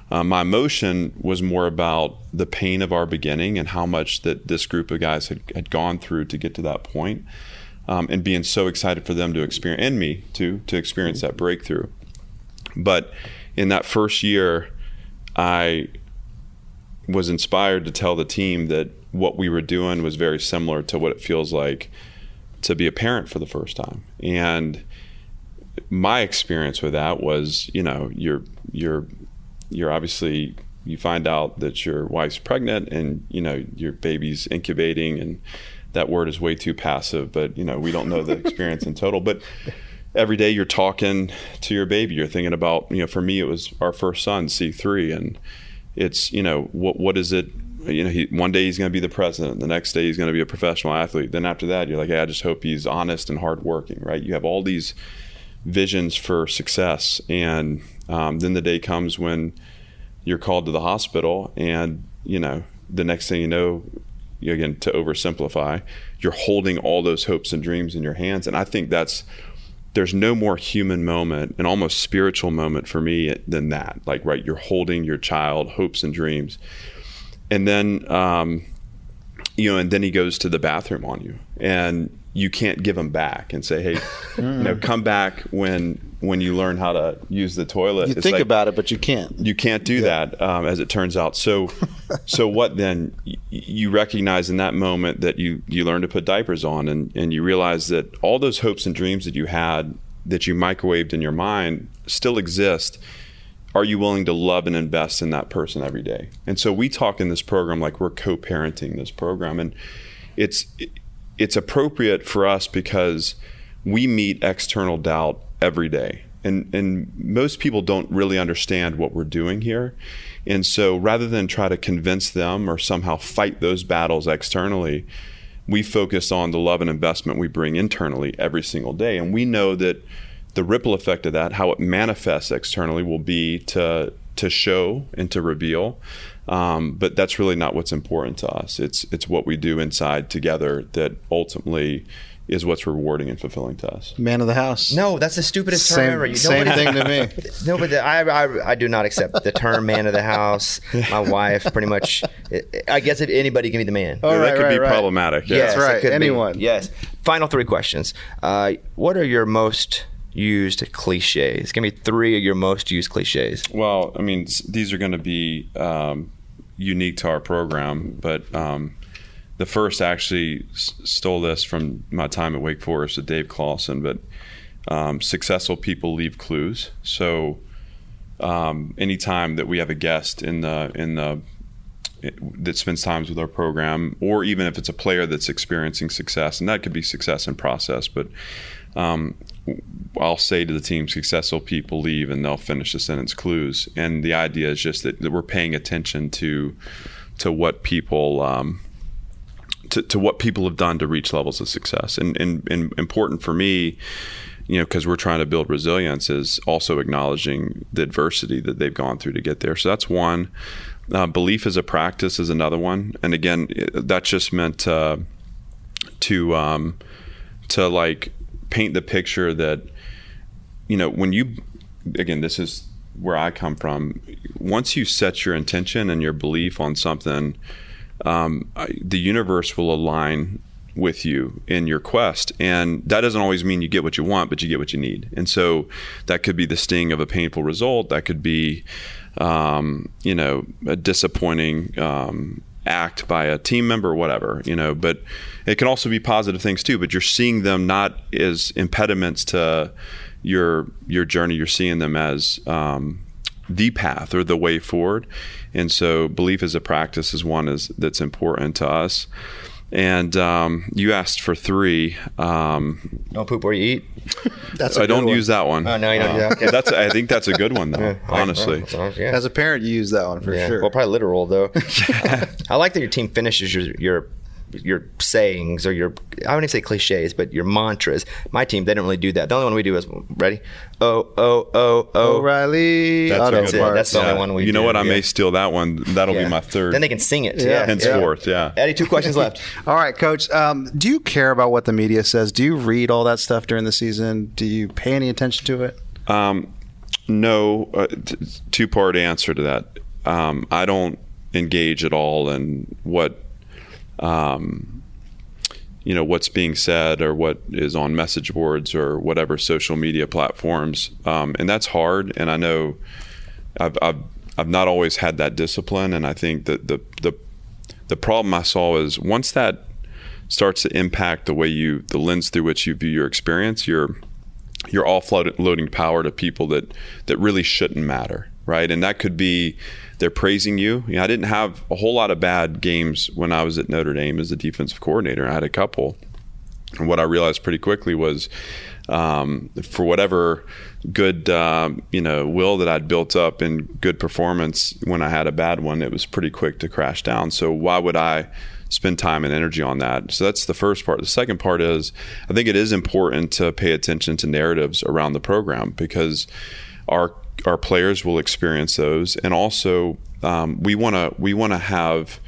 uh, my emotion was more about the pain of our beginning and how much that this group of guys had, had gone through to get to that point, um, and being so excited for them to experience and me too to experience that breakthrough. But in that first year, I was inspired to tell the team that what we were doing was very similar to what it feels like to be a parent for the first time. And my experience with that was, you know, you're you're you're obviously you find out that your wife's pregnant and you know your baby's incubating and that word is way too passive but you know we don't know the experience in total but every day you're talking to your baby you're thinking about you know for me it was our first son c3 and it's you know what what is it you know he, one day he's going to be the president the next day he's going to be a professional athlete. Then after that you're like hey, i just hope he's honest and hardworking right? You have all these visions for success. And um, then the day comes when you're called to the hospital and you know the next thing you know again to oversimplify you're holding all those hopes and dreams in your hands. And i think that's there's no more human moment an almost spiritual moment for me than that. Like right you're holding your child hopes and dreams and then um, you know and then he goes to the bathroom on you and you can't give him back and say hey you know come back when when you learn how to use the toilet. You It's think like- about it, but you can't. you can't do that um, as it turns out. So so what then? You recognize in that moment that you you learn to put diapers on and and you realize that all those hopes and dreams that you had that you microwaved in your mind still exist are you willing to love and invest in that person every day? And so we talk in this program like we're co-parenting this program. And it's it's appropriate for us because we meet external doubt every day. And and most people don't really understand what we're doing here. And so rather than try to convince them or somehow fight those battles externally we focus on the love and investment we bring internally every single day. And we know that the ripple effect of that how it manifests externally will be to to show and to reveal um, but that's really not what's important to us it's it's what we do inside together that ultimately is what's rewarding and fulfilling to us Man of the house. No, that's the stupidest term ever. You same nobody- thing to me. No, but the, I, I I do not accept the term "man of the house." My wife, pretty much. I guess if anybody can be the man. Oh, that right, could right, be right. problematic yeah. Yes, That's right. it could be. Anyone. Yes. Final three questions. Uh, what are your most used cliches? Give me three of your most used cliches. Well, I mean, these are going to be um, unique to our program, but um, the first actually s- stole this from my time at Wake Forest with Dave Clawson. But um, successful people leave clues. So um, anytime that we have a guest in the in the that spends times with our program, or even if it's a player that's experiencing success, and that could be success in process, but um, I'll say to the team, successful people leave and they'll finish the sentence clues. And the idea is just that, we're paying attention to to what people um, to, to what people have done to reach levels of success. And, and, and important for me, you know, because we're trying to build resilience, is also acknowledging the adversity that they've gone through to get there. So that's one. Uh, belief as a practice is another one. And again, that's just meant uh, to um, to like paint the picture that you know when you again this is where I come from. Once you set your intention and your belief on something, um, I- the universe will align with you in your quest. And that doesn't always mean you get what you want, but you get what you need. And so that could be the sting of a painful result. That could be, um, you know, a disappointing um, act by a team member, whatever, you know, but it can also be positive things too, but you're seeing them not as impediments to your, your journey. You're seeing them as, um, the path or the way forward. And so belief as a practice is one is that's important to us. And um, you asked for three. Um, Don't poop where you eat. That's a I don't one. use that one. Oh, no, you don't do that. Okay. That's I think that's a good one though. honestly, yeah. As a parent, you use that one for Yeah. sure. Well, probably literal though. I like that your team finishes your your your sayings or your I wouldn't even say cliches, but your mantras. My team they don't really do that. The only one we do is ready. Oh oh oh oh. O'Reilly That's a Auto good it. That's the only one we You know do, what? I yeah. may steal that one. That'll Yeah. be my third. Then they can sing it. Yeah. Yeah. henceforth. Yeah. Eddie, two questions left. All right, Coach. Um, do you care about what the media says? Do you read all that stuff during the season? Do you pay any attention to it? Um, no, uh, t- two part answer to that. Um, I don't engage at all in what, um, you know, what's being said or what is on message boards or whatever social media platforms, um, and that's hard. And I know I've, I've I've not always had that discipline, and I think that the the the problem I saw is once that starts to impact the way you the lens through which you view your experience, you're you're offloading power to people that that really shouldn't matter, right? And that could be they're praising you. you know, I didn't have a whole lot of bad games when I was at Notre Dame as a defensive coordinator. I had a couple. And what I realized pretty quickly was, um, for whatever good, um, you know, will that I'd built up and good performance, when I had a bad one, it was pretty quick to crash down. So why would I? spend time and energy on that. So that's the first part. The second part is I think it is important to pay attention to narratives around the program because our our players will experience those, and also um, we want to we want to have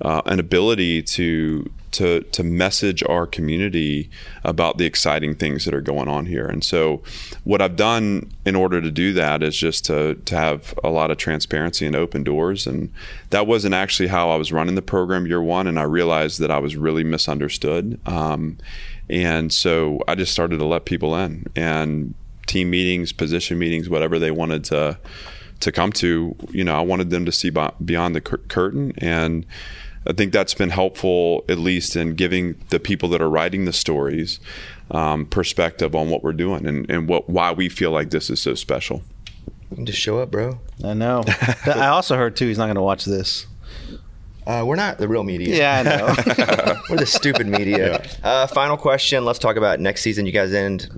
uh, an ability to to to message our community about the exciting things that are going on here. And so, what I've done in order to do that is just to to have a lot of transparency and open doors. And that wasn't actually how I was running the program year one. And I realized that I was really misunderstood. Um, and so I just started to let people in and team meetings, position meetings, whatever they wanted to to come to. You know, I wanted them to see beyond the cur- curtain and I think that's been helpful, at least in giving the people that are writing the stories um, perspective on what we're doing and, and what why we feel like this is so special. Just show up, bro. I know. I also heard too. He's not going to watch this. Uh, we're not the real media. Yeah, I know. we're the stupid media. Yeah. Uh, final question. Let's talk about next season. You guys end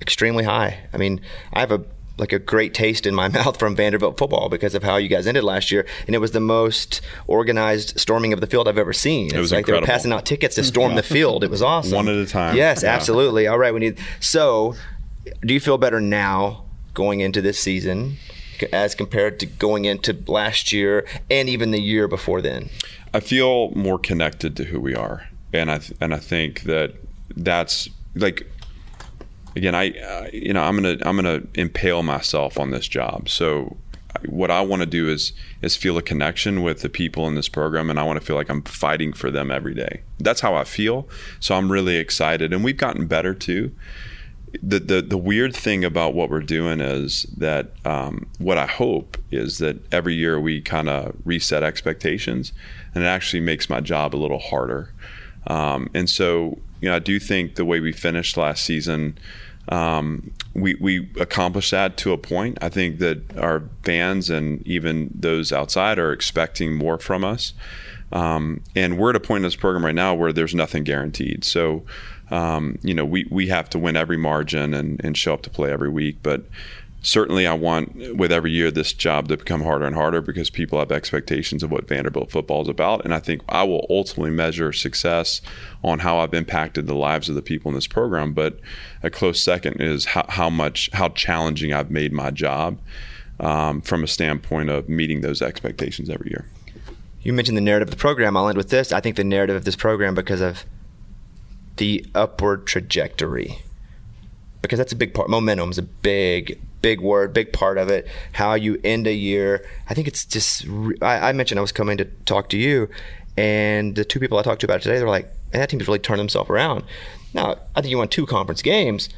extremely high. I mean, I have a like a great taste in my mouth from Vanderbilt football because of how you guys ended last year, and it was the most organized storming of the field I've ever seen. It was like incredible. they were passing out tickets to mm-hmm. storm the field. It was awesome. One at a time. Yes, yeah. absolutely. All right, we need. So, do you feel better now going into this season as compared to going into last year and even the year before then? I feel more connected to who we are, and I th- and I think that that's like again, I uh, you know I'm gonna I'm gonna impale myself on this job. So what I want to do is is feel a connection with the people in this program, and I want to feel like I'm fighting for them every day. That's how I feel. So I'm really excited, and we've gotten better too. The, the the weird thing about what we're doing is that um, what I hope is that every year we kind of reset expectations, and it actually makes my job a little harder. Um, and so, you know, I do think the way we finished last season um, we, we accomplished that to a point. I think that our fans and even those outside are expecting more from us. Um, and we're at a point in this program right now where there's nothing guaranteed. So, um, you know, we, we have to win every margin and, and show up to play every week. But certainly I want with every year this job to become harder and harder because people have expectations of what Vanderbilt football is about. And I think I will ultimately measure success on how I've impacted the lives of the people in this program. But a close second is how, how much, how challenging I've made my job um, from a standpoint of meeting those expectations every year. You mentioned the narrative of the program. I'll end with this. I think the narrative of this program because of the upward trajectory because that's a big part. Momentum is a big, big word, big part of it. How you end a year. I think it's just. I, I mentioned I was coming to talk to you, and the two people I talked to about it today, they're like, "Man, that team's really turned themselves around." Now, I think you won two conference games,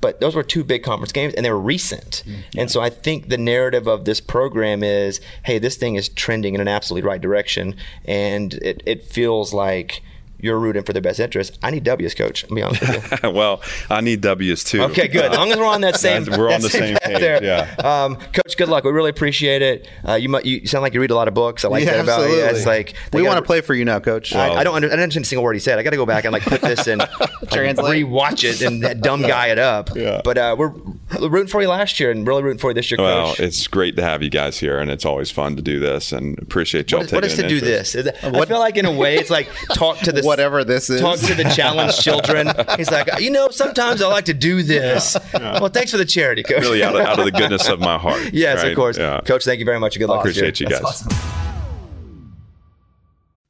but those were two big conference games, and they were recent. Mm-hmm. And so I think the narrative of this program is, "Hey, this thing is trending in an absolutely right direction," and it it feels like you're rooting for their best interest. I need W's, coach. I'll be honest with you. well, I need W's too. Okay, good. As long as we're on that same, we're on the same, same page. There. Yeah. Um, coach, good luck. We really appreciate it. Uh, you you sound like you read a lot of books. I like yeah, that about absolutely. you. It's like we want to play for you now, coach. Well, I, I, don't under, I don't understand a single word he said. I got to go back and like put this in, like, rewatch it and that dumb guy it up. Yeah. But uh, we're rooting for you last year and really rooting for you this year, well, coach. it's great to have you guys here, and it's always fun to do this. And appreciate y'all what is, taking What is to do this? Is it, I feel like in a way it's like talk to this whatever this is talk to the challenged children. He's like, you know, sometimes I like to do this. Yeah. Well, thanks for the charity, coach. Really out of, out of the goodness of my heart. yes, right? of course. Yeah. Coach, thank you very much. Good luck. Appreciate you guys.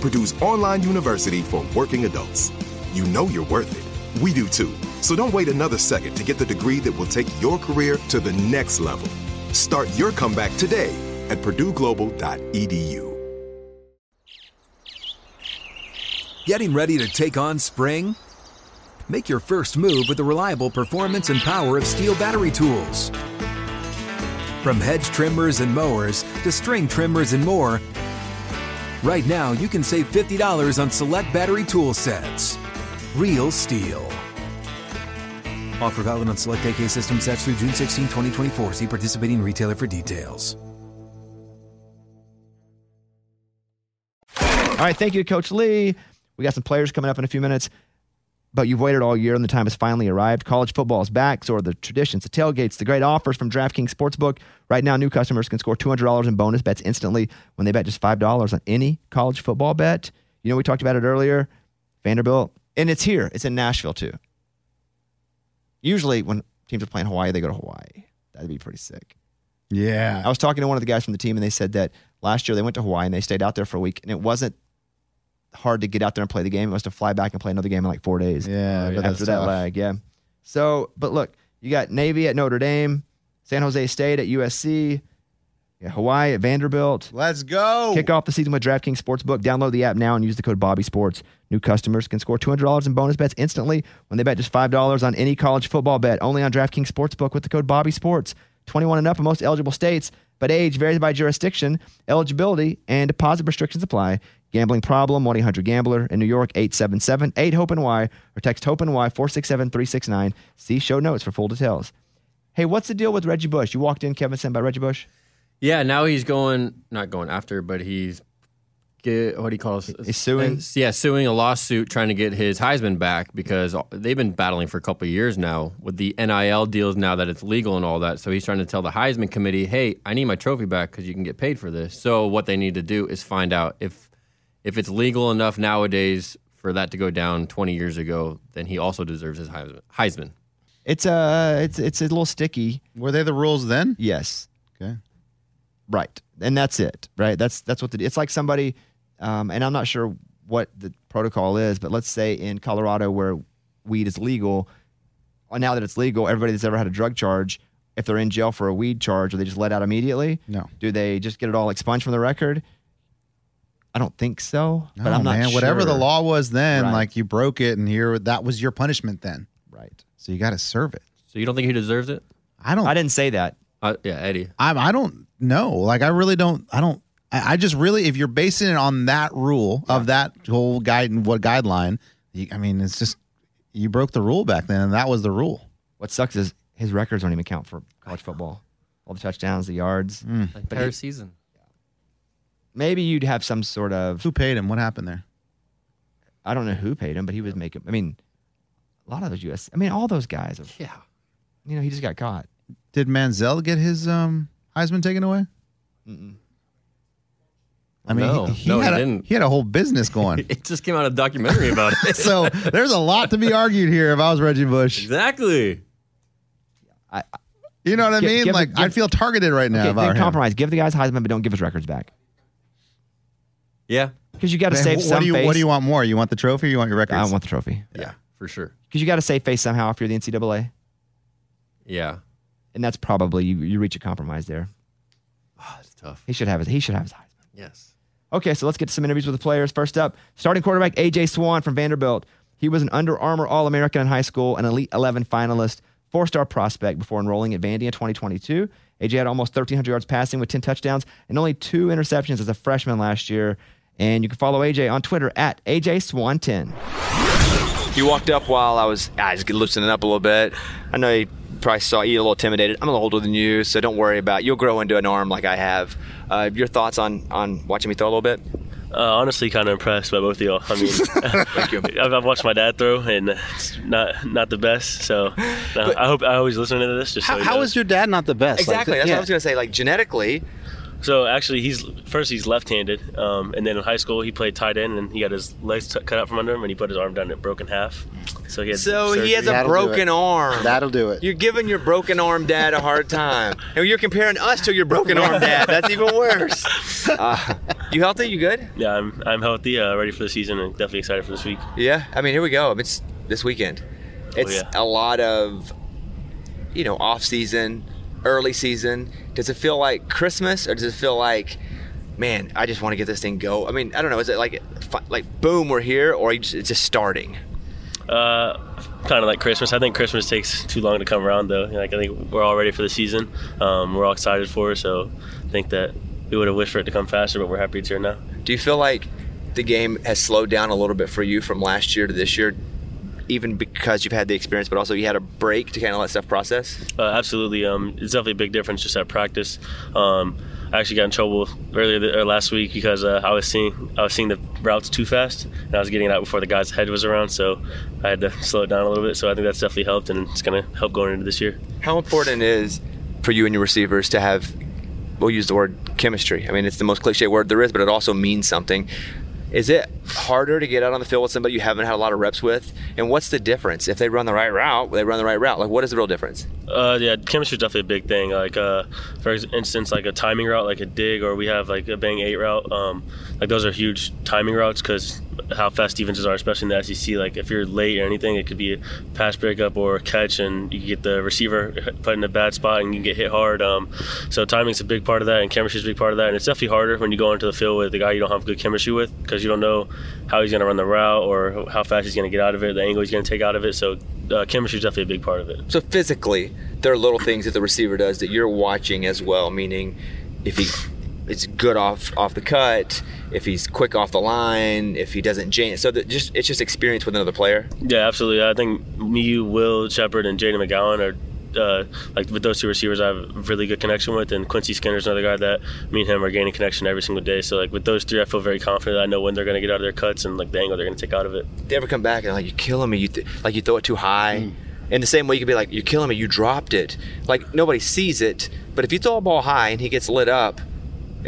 Purdue's online university for working adults. You know you're worth it. We do too. So don't wait another second to get the degree that will take your career to the next level. Start your comeback today at purdueglobal.edu. Getting ready to take on spring? Make your first move with the reliable performance and power of STIHL battery tools. From hedge trimmers and mowers to string trimmers and more, right now you can save $50 on select battery tool sets. Real STIHL. Offer valid on select AK system sets through June 16, 2024. See participating retailer for details. All right, thank you, Coach Lea. We got some players coming up in a few minutes, but you've waited all year and the time has finally arrived. College football is back, so are the traditions, the tailgates, the great offers from DraftKings Sportsbook. Right now, new customers can score $200 in bonus bets instantly when they bet just $5 on any college football bet. You know, we talked about it earlier. Vanderbilt, and it's here, it's in Nashville too. Usually, when teams are playing Hawaii, they go to Hawaii. That'd be pretty sick. Yeah. I was talking to one of the guys from the team, and they said that last year they went to Hawaii and they stayed out there for a week, and it wasn't hard to get out there and play the game. It was to fly back and play another game in like four days. Yeah, oh, but after that's that tough. lag, yeah. So, but look, you got Navy at Notre Dame, San Jose State at USC, yeah, Hawaii at Vanderbilt. Let's go. Kick off the season with DraftKings Sportsbook. Download the app now and use the code Bobby Sports. New customers can score $200 in bonus bets instantly when they bet just $5 on any college football bet. Only on DraftKings Sportsbook with the code Bobby Sports. 21 and up in most eligible states, but age varies by jurisdiction. Eligibility and deposit restrictions apply. Gambling problem, 1 800 Gambler. In New York, 877 8 HOPE and Y or text HOPE and Y 467 369. See show notes for full details. Hey, what's the deal with Reggie Bush? You walked in, Kevin, sent by Reggie Bush? Yeah, now he's going, not going after, but he's get, what do you call it? He's suing? Yeah, suing a lawsuit trying to get his Heisman back because they've been battling for a couple of years now with the NIL deals now that it's legal and all that. So he's trying to tell the Heisman committee, "Hey, I need my trophy back because you can get paid for this." So what they need to do is find out if if it's legal enough nowadays for that to go down 20 years ago, then he also deserves his Heisman. Heisman. It's uh it's it's a little sticky. Were they the rules then? Yes. Okay. Right. And that's it. Right. That's that's what the it's like somebody um, and I'm not sure what the protocol is, but let's say in Colorado where weed is legal, uh, now that it's legal, everybody that's ever had a drug charge, if they're in jail for a weed charge, are they just let out immediately? No. Do they just get it all expunged from the record? I don't think so. but No, I'm not man. Whatever the law was then, Right. like you broke it, and here that was your punishment then. Right. So you got to serve it. So you don't think he deserves it? I don't. I didn't say that. Uh, yeah, Eddie. I I don't know. Like I really don't. I don't. I, I just really, if you're basing it on that rule of that whole guide and what guideline, you, I mean, it's just you broke the rule back then, and that was the rule. What sucks is his records don't even count for college football. All the touchdowns, the yards. Mm. Like But entire season. Maybe you'd have some sort of Who paid him? What happened there? I don't know who paid him, but he was making. I mean, a lot of those U.S. I mean, all those guys. Are, Yeah. you know, he just got caught. Did Manziel get his um, Heisman taken away? I mean, No. he, he No, he had a, didn't. he had a whole business going. It just came out a documentary about it. so there's a lot to be argued here. If I was Reggie Bush, exactly. I, you know what I Give- mean? give- like give- I'd feel targeted right now. okay, if I were him. compromise. Give the guys Heisman, but don't give his records back Yeah. because you got to save what some do you face. What do you want more? You want the trophy? or You want your records? I want the trophy Yeah, for sure. because you got to save face somehow if you're the NCAA, Yeah. and that's probably you. You reach a compromise there. Oh, that's tough. He should have his. He should have his Heisman. Yes. Okay, so let's get to some interviews with the players. First up, starting quarterback AJ Swann from Vanderbilt. He was an Under Armour All American in high school, an Elite 11 finalist, four star prospect before enrolling at Vandy in 2022. AJ had almost 1,300 yards passing with 10 touchdowns and only two interceptions as a freshman last year. And you can follow AJ on Twitter at AJ Swann10. You walked up while I was I was loosening up a little bit. I know you probably saw you a little intimidated. I'm a little older than you, so don't worry about. You'll grow into an arm like I have. Uh, your thoughts on on watching me throw a little bit? Uh, honestly, kind of impressed by both of y'all. I mean, I've, I've watched my dad throw, and it's not not the best. So no, I hope I always listen to this. Just so How, he how knows. is your dad not the best? Like, Exactly. That's yeah. what I was gonna say. Like genetically, So actually, he's first he's left-handed, um, and then in high school he played tight end, and he got his legs t- cut out from under him, and he put his arm down and it broke in half. So he had so he has a That'll broken arm. That'll do it. You're giving your broken arm dad a hard time. and you're comparing us to your broken arm dad. That's even worse. Uh, you healthy? You good? Yeah, I'm I'm healthy, uh, ready for the season, and definitely excited for this week. Yeah. I mean, here we go. It's this weekend. It's yeah. a lot of, you know, off season, early season. Does it feel like Christmas, or does it feel like, man, I just want to get this thing go? I mean, I don't know. Is it like, like, boom, we're here, or you just, it's just starting? Uh, kind of like Christmas. I think Christmas takes too long to come around, though. Like I think we're all ready for the season. Um, we're all excited for it. So I think that we would have wished for it to come faster, but we're happy it's here now. Do you feel like the game has slowed down a little bit for you from last year to this year, even because you've had the experience, but also you had a break to kind of let stuff process? Uh, absolutely. Um, it's definitely a big difference just at practice. Um, I actually got in trouble earlier th- or last week because uh, I was seeing I was seeing the routes too fast, and I was getting it out before the guy's head was around. So I had to slow it down a little bit. So I think that's definitely helped, and it's going to help going into this year. How important is for you and your receivers to have, we'll use the word chemistry. I mean, it's the most cliche word there is, but it also means something. Is it harder to get out on the field with somebody you haven't had a lot of reps with? And what's the difference? If they run the right route, they run the right route. Like, what is the real difference? Uh, yeah, chemistry is definitely a big thing. Like, uh, for instance, like a timing route, like a dig, or we have like a bang eight route. Um, like those are huge timing routes because how fast defenses are, especially in the SEC. Like if you're late or anything, it could be a pass breakup or a catch, and you get the receiver put in a bad spot and you get hit hard. Um, so timing's a big part of that, and chemistry is a big part of that. And it's definitely harder when you go into the field with the guy you don't have good chemistry with because you don't know how he's going to run the route or how fast he's going to get out of it, the angle he's going to take out of it. So uh, chemistry is definitely a big part of it. So physically, there are little things that the receiver does that you're watching as well. Meaning, if he it's good off off the cut, if he's quick off the line, if he doesn't jam. So that just it's just experience with another player. Yeah, absolutely. I think me, you, Will Sheppard, and Jayden McGowan are uh, like with those two receivers. I have a really good connection with, and Quincy Skinner's another guy that me and him are gaining connection every single day. So like with those three, I feel very confident. I know when they're going to get out of their cuts and like the angle they're going to take out of it. They ever come back and like you're killing me? You th- like you throw it too high. In the same way, you could be like, "You're killing me. You dropped it." Like nobody sees it, but if you throw a ball high and he gets lit up,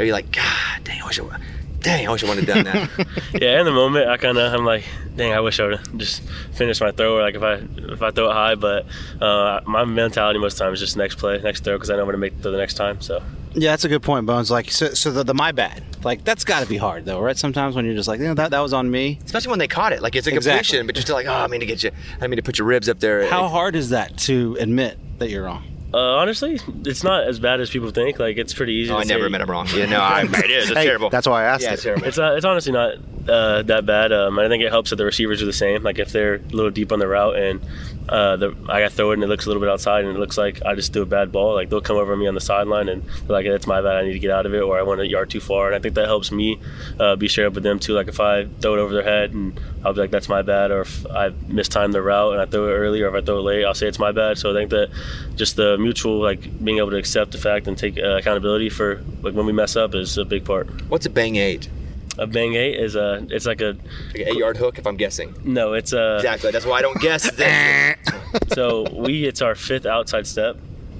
you're like, "God dang, I wish I, wa- dang, I wish I would have done that." yeah, in the moment, I kind of I'm like, dang, I wish I would have just finished my throw. Or like if I if I throw it high, but uh, my mentality most times is just next play, next throw, because I know I'm going to make the next time. So. Yeah, that's a good point, Bones. Like, so, so the, the my bad, like that's got to be hard though, right? Sometimes when you're just like, you know, that that was on me. Especially when they caught it, like it's a Exactly. but you're still like, "Oh, I mean to get you, I mean to put your ribs up there." How hard is that to admit that you're wrong? Uh, honestly, it's not as bad as people think. Like it's pretty easy. Oh, to I never say- admit I'm wrong. Yeah, no, I, it is. It's Hey, terrible. That's why I asked Yeah, it. it's terrible. It's not, it's honestly not uh, that bad. Um, I think it helps that the receivers are the same. Like if they're a little deep on the route and uh, the, I got throw it and it looks a little bit outside and it looks like I just threw a bad ball, like they'll come over me on the sideline and they're like, "That's my bad. I need to get out of it," or "I went a yard too far." And I think that helps me uh, be shared up with them too. Like if I throw it over their head and I'll be like, "That's my bad," or if I mistimed the route and I throw it early, or if I throw it late, I'll say it's my bad. So I think that just the mutual like being able to accept the fact and take uh, accountability for like when we mess up is a big part. What's a bang eight? A bang eight is a it's like a Like an eight yard hook, if I'm guessing. no, it's a Exactly. That's why I don't guess. This. so we it's our fifth outside step.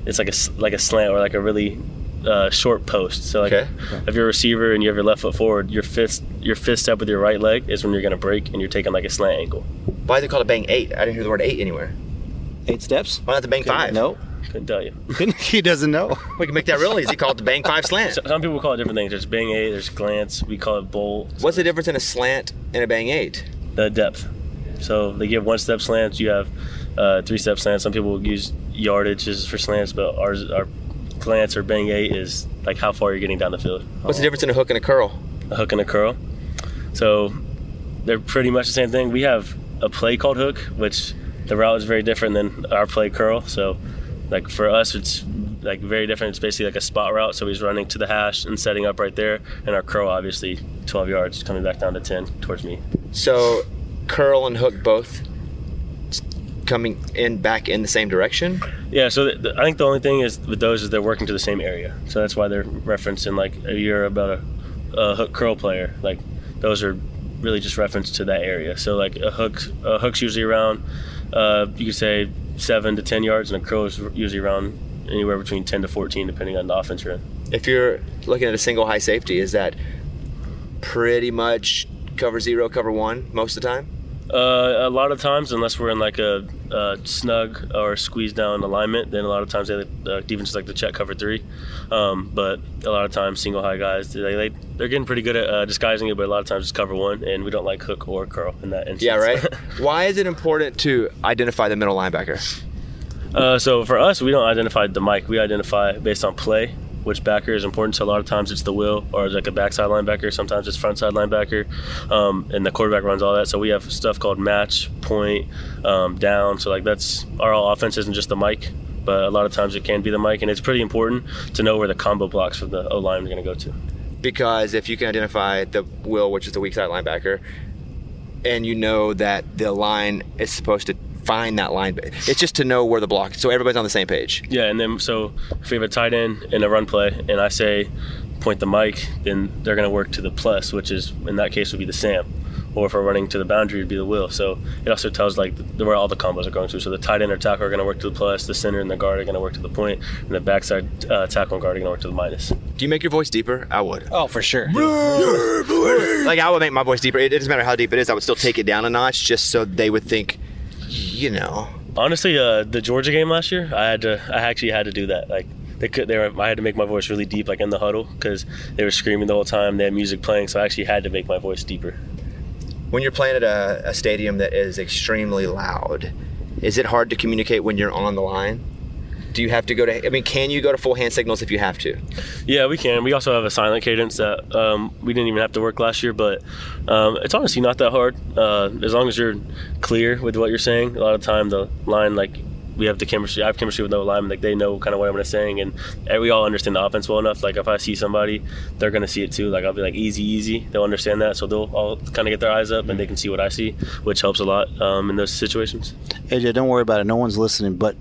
It's like a s- like a slant or like a really uh, short post. So like Okay. if you're a receiver and you have your left foot forward, your fifth your fifth step with your right leg is when you're gonna break and you're taking like a slant angle. why they call it bang eight? I didn't hear the word eight anywhere. Eight steps? Why not the bang five? No, Couldn't tell you. he doesn't know. We can make that real easy. Call it the bang five slant. So- Some people call it different things. There's bang eight. There's glance. We call it bolt. What's the difference in a slant and a bang eight? The depth. So they give one step slants. You have uh, three step slants. Some people use yardages for slants, but ours our glance or bang eight is like how far you're getting down the field. What's the difference in a hook and a curl? a hook and a curl. So they're pretty much the same thing. We have a play called hook, which the route is very different than our play curl. So like for us, it's like very different. It's basically like a spot route. So he's running to the hash and setting up right there, and our curl obviously 12 yards coming back down to 10 towards me. So, curl and hook both coming in back in the same direction? Yeah, so th- th- I think the only thing is with those is they're working to the same area, so that's why they're referencing like a year about a, a hook curl player. Like those are really just referenced to that area. So like a hook, a hook's usually around, uh, you could say seven to ten yards, and a curl is usually around anywhere between ten to fourteen, depending on the offense you're in. If you're looking at a single high safety, is that pretty much cover zero, cover one most of the time? Uh, a lot of times, unless we're in like a, a snug or squeeze down alignment, then a lot of times they uh, defenses like to check cover three. Um, but a lot of times, single high guys they, they they're getting pretty good at uh, disguising it, but a lot of times it's cover one, and we don't like hook or curl in that instance. Yeah, right. Why is it important to identify the middle linebacker? Uh, so for us, we don't identify the mic. We identify based on play, which backer is important. So a lot of times it's the will or like a backside linebacker. Sometimes it's frontside linebacker, um, and the quarterback runs all that. So we have stuff called match, point, um, down. So like that's our offense isn't just the mic, but a lot of times it can be the mic, and it's pretty important to know where the combo blocks for the O line are going to go to. Because if you can identify the will, which is the weak side linebacker, and you know that the line is supposed to find that line, it's just to know where the block. So everybody's on the same page. Yeah, and then so if we have a tight end in a run play, and I say point the mic, then they're going to work to the plus, which is in that case would be the Sam. Or if we're running to the boundary, it'd be the will. So it also tells like the, where all the combos are going to. So the tight end or tackle are going to work to the plus, the center and the guard are going to work to the point, and the backside uh, tackle and guard are going to work to the minus. Do you make your voice deeper? I would. Oh, for sure. like I would make my voice deeper. It, it doesn't matter how deep it is. I would still take it down a notch just so they would think, you know. Honestly, uh, the Georgia game last year, I had to. I actually had to do that. Like they could. They were. I had to make my voice really deep, like in the huddle, because they were screaming the whole time. They had music playing, so I actually had to make my voice deeper. When you're playing at a, a stadium that is extremely loud, is it hard to communicate when you're on the line? Do you have to go to? I mean, can you go to full hand signals if you have to? Yeah, we can. We also have a silent cadence that um, we didn't even have to work last year, but um, it's honestly not that hard. Uh, as long as you're clear with what you're saying. A lot of time, the line like we have the chemistry. I have chemistry with the linemen. Like they know kind of what I'm gonna saying, and we all understand the offense well enough. Like if I see somebody, they're gonna see it too. Like I'll be like easy, easy. They'll understand that, so they'll all kind of get their eyes up and they can see what I see, which helps a lot um, in those situations. AJ, don't worry about it. No one's listening. But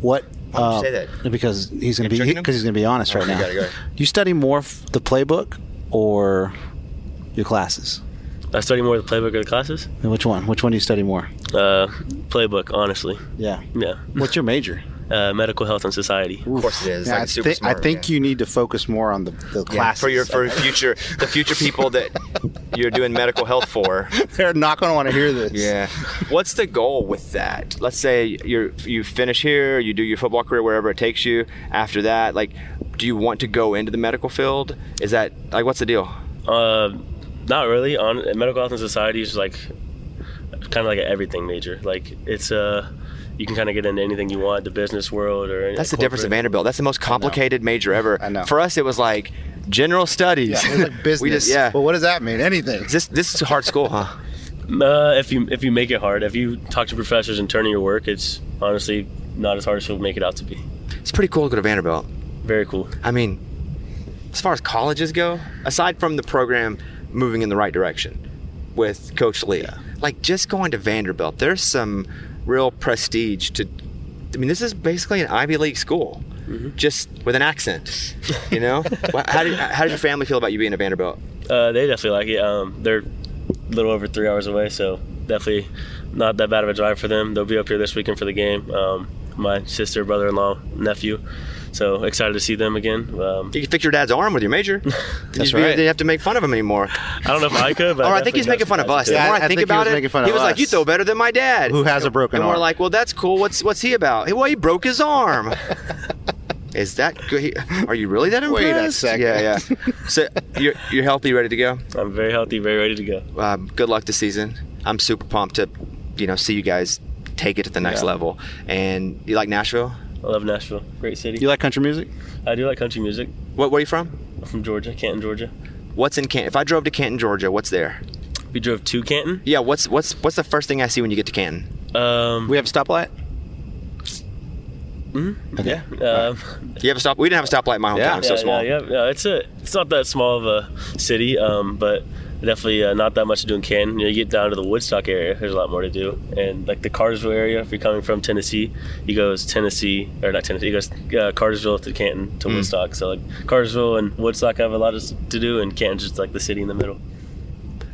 what? Why would you uh, say that? Because he's going to be because he's going to be honest Oh, right you now. gotta go. You study more f- the playbook or your classes? I study more the playbook or the classes. And which one? Which one do you study more? Uh, playbook, honestly. Yeah. Yeah. What's your major? Uh, medical health and society. Of course it is. Yeah, like I, super thi- I think yeah. you need to focus more on the, the Yeah, classes. for your for future the future people that you're doing medical health for. They're not going to want to hear this. Yeah. What's the goal with that? Let's say you're you finish here, you do your football career wherever it takes you. After that, like, do you want to go into the medical field? Is that like what's the deal? Uh, not really. On medical health and society is like kind of like an everything major. Like it's uh, you can kind of get into anything you want, the business world or That's the difference of. Vanderbilt. That's the most complicated major ever. I know. For us, it was like general studies. Yeah, it's like business. we just yeah. Well, what does that mean? Anything. This this is a hard school, huh? Uh, if you if you make it hard, if you talk to professors and turn in your work, it's honestly not as hard as you'll make it out to be. It's pretty cool to go to Vanderbilt. Very cool. I mean, as far as colleges go, aside from the program moving in the right direction with Coach Lea, like just going to Vanderbilt, there's some real prestige to. I mean, this is basically an Ivy League school, just with an accent. You know, how did how did your family feel about you being at Vanderbilt? Uh, they definitely like it. Um, they're a little over three hours away, so definitely not that bad of a drive for them. They'll be up here this weekend for the game. Um, my sister, brother-in-law, nephew. So excited to see them again. Um, You can fix your dad's arm with your major. That's right. You didn't have to make fun of him anymore. I don't know if I could, but Or I think he's making fun of us. The more I, I think think he about was it, fun he of was like, "You throw better than my dad." Who has a broken arm? and we're like, "Well, that's cool. What's what's he about?" Hey, well, he broke his arm. Is that good? Are you really that impressed? Wait a second. Yeah, yeah. So you're you're healthy, ready to go. I'm very healthy, very ready to go. Um, good luck this season. I'm super pumped to, you know, see you guys take it to the next Yeah. level. And you like Nashville? I love Nashville. Great city. You like country music? I do like country music. What? Where are you from? I'm from Georgia, Canton, Georgia. What's in Canton? If I drove to Canton, Georgia, what's there? We drove to Canton. Yeah. What's what's what's the first thing I see when you get to Canton? Um, We have a stoplight. Hmm. yeah. Um, You have a stop. We didn't have a stoplight in my hometown. Yeah. It's so yeah, small. Yeah, yeah, yeah. It's a. It's not that small of a city, um, but definitely uh, not that much to do in Canton. You, know, you get down to the Woodstock area, there's a lot more to do. And like the Cartersville area, if you're coming from Tennessee, he goes Tennessee or not Tennessee, he goes uh, Cartersville to Canton to Mm. Woodstock. So like Cartersville and Woodstock have a lot to do, and Canton's just like the city in the middle.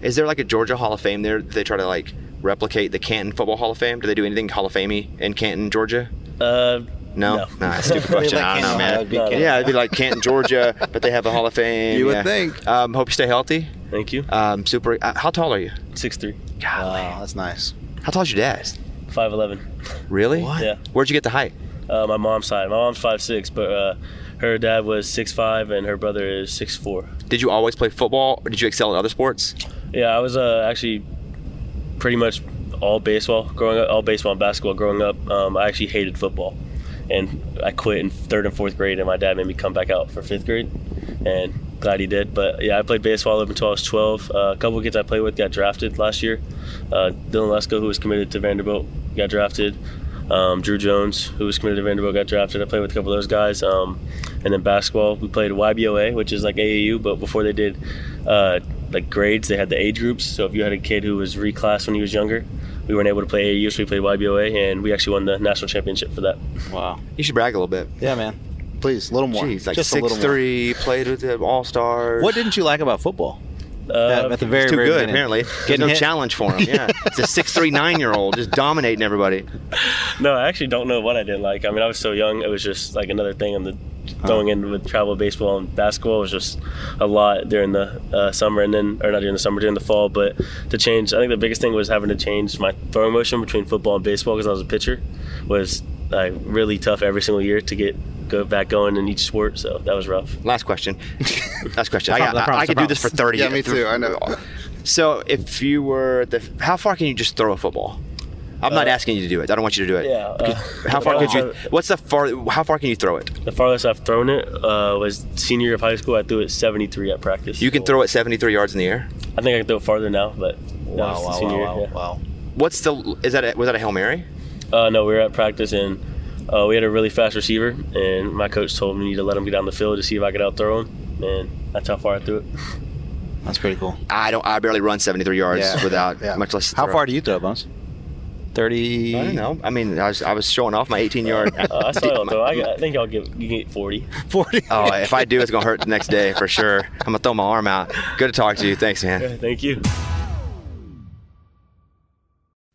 Is there like a Georgia Hall of Fame there? They try to like replicate the Canton Football Hall of Fame. Do they do anything Hall of Famey in Canton, Georgia? Uh, No, No. nah, stupid question. Like I don't know, man. it'd be Canton. Yeah, it'd be like Canton, Georgia, but they have a Hall of Fame. You would yeah. think. Um, hope you stay healthy. Thank you. Um, super. Uh, how tall are you? Six three. Wow, that's nice. How tall is your dad? Five eleven. Really? What? Yeah. Where'd you get the height? Uh, my mom's side. My mom's five six, but uh, her dad was six five, and her brother is six four. Did you always play football, or did you excel in other sports? Yeah, I was uh, actually pretty much all baseball growing up, all baseball and basketball growing up. Um, I actually hated football, and I quit in third and fourth grade, and my dad made me come back out for fifth grade, and glad he did. But yeah, I played baseball up until I was 12. Uh, a couple of kids I played with got drafted last year. Uh, Dylan Lesko, who was committed to Vanderbilt, got drafted. Um, Druw Jones, who was committed to Vanderbilt, got drafted. I played with a couple of those guys. Um, and then basketball, we played YBOA, which is like AAU, but before they did uh, like grades, they had the age groups. So if you had a kid who was reclassed when he was younger, we weren't able to play AAU, so we played YBOA, and we actually won the national championship for that. Wow. You should brag a little bit. Yeah, man. Please, a little more. Jeez, like Just a six little more. three, played with the All Stars. What didn't you like about football? Uh, at the very, too very good, beginning. apparently. There's Getting no hit. challenge for him. Yeah, it's a six three nine year old just dominating everybody. No, I actually don't know what I didn't like. I mean, I was so young; it was just like another thing. And the going in with travel baseball and basketball was just a lot during the uh, summer, and then or not during the summer, during the fall. But to change, I think the biggest thing was having to change my throwing motion between football and baseball because I was a pitcher was like really tough every single year to get go back going in each sport. So that was rough. Last question. Last question. I, I promise, I I, promise, could I do this for promise. thirty. Yeah, me too, I know. So if you were the, how far can you just throw a football? I'm not Uh, asking you to do it. I don't want you to do it. Yeah, uh, how far could you? What's the far? How far can you throw it? The farthest I've thrown it uh, was senior year of high school. I threw it 73 at practice. You can throw it 73 yards in the air. I think I can throw it farther now, but Wow, was wow, senior wow, year, wow, yeah. wow. What's the? Is that a, was that a hail mary? Uh, no, we were at practice and uh, we had a really fast receiver, and my coach told me to let him get down the field to see if I could out throw him, and that's how far I threw it. That's pretty cool. I don't. I barely run 73 yards Yeah. without Yeah. much less. How throw. far do you throw, Bones? 30. I don't know. I mean, I was, I was showing off my 18 yard. Uh, I saw y'all throw. I, I think y'all get you can get 40. 40. oh, if I do, it's gonna hurt the next day for sure. I'm gonna throw my arm out. Good to talk to you. Thanks, man. Thank you.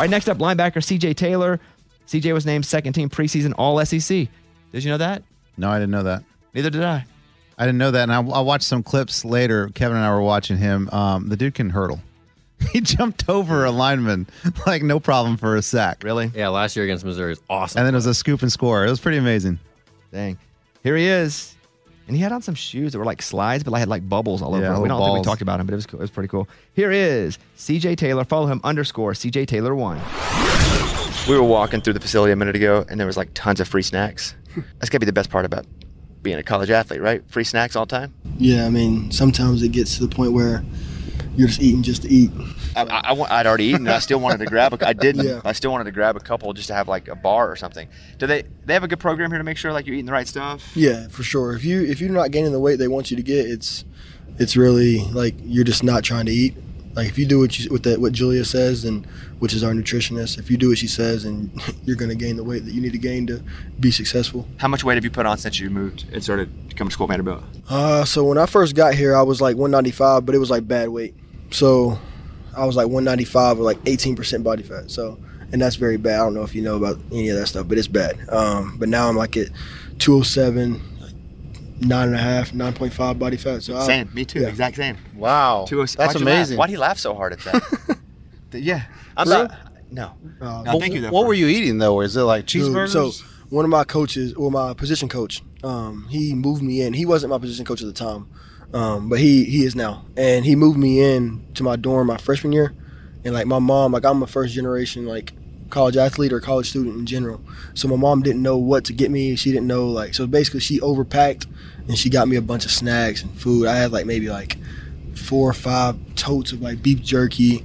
All right, next up, linebacker CJ Taylor. CJ was named second team preseason All SEC. Did you know that? No, I didn't know that. Neither did I. I didn't know that, and I, I watched some clips later. Kevin and I were watching him. Um, the dude can hurdle. He jumped over a lineman like no problem for a sack. Really? Yeah, last year against Missouri was awesome. And then it was a scoop and score. It was pretty amazing. Dang. Here he is. And he had on some shoes that were like slides, but I had like bubbles all over. Yeah, them. We don't little think we talked about him, but it was cool. It was pretty cool. Here is CJ Taylor. Follow him underscore CJ Taylor one. We were walking through the facility a minute ago, and there was like tons of free snacks. That's gotta be the best part about being a college athlete, right? Free snacks all the time. Yeah, I mean, sometimes it gets to the point where you're just eating just to eat. I, I, I'd already eaten, and I still wanted to grab. A, I didn't. Yeah. I still wanted to grab a couple just to have like a bar or something. Do they? They have a good program here to make sure like you're eating the right stuff. Yeah, for sure. If you if you're not gaining the weight they want you to get, it's it's really like you're just not trying to eat. Like if you do what you what that what Julia says, and which is our nutritionist, if you do what she says, and you're going to gain the weight that you need to gain to be successful. How much weight have you put on since you moved and started to come to school at Vanderbilt? Uh, so when I first got here, I was like 195, but it was like bad weight. So I was like 195 with like 18% body fat. So and that's very bad. I don't know if you know about any of that stuff, but it's bad. Um, but now I'm like at 207, like nine and a half, 9.5 body fat. So I- Same. Me too. yeah. Exact same. Wow, Two oh six. that's Why'd amazing. Why'd he laugh so hard at that? yeah. I'm Really? not. No. Uh, No, thank you. Though, What for- were you eating though? Is it like Dude, cheeseburgers? So one of my coaches, or my position coach, um, he moved me in. He wasn't my position coach at the time, um, but he he is now, and he moved me in to my dorm my freshman year, and like my mom, like I'm a first generation like college athlete or college student in general. So my mom didn't know what to get me. She didn't know like so basically she overpacked, and she got me a bunch of snacks and food. I had like maybe like four or five totes of like beef jerky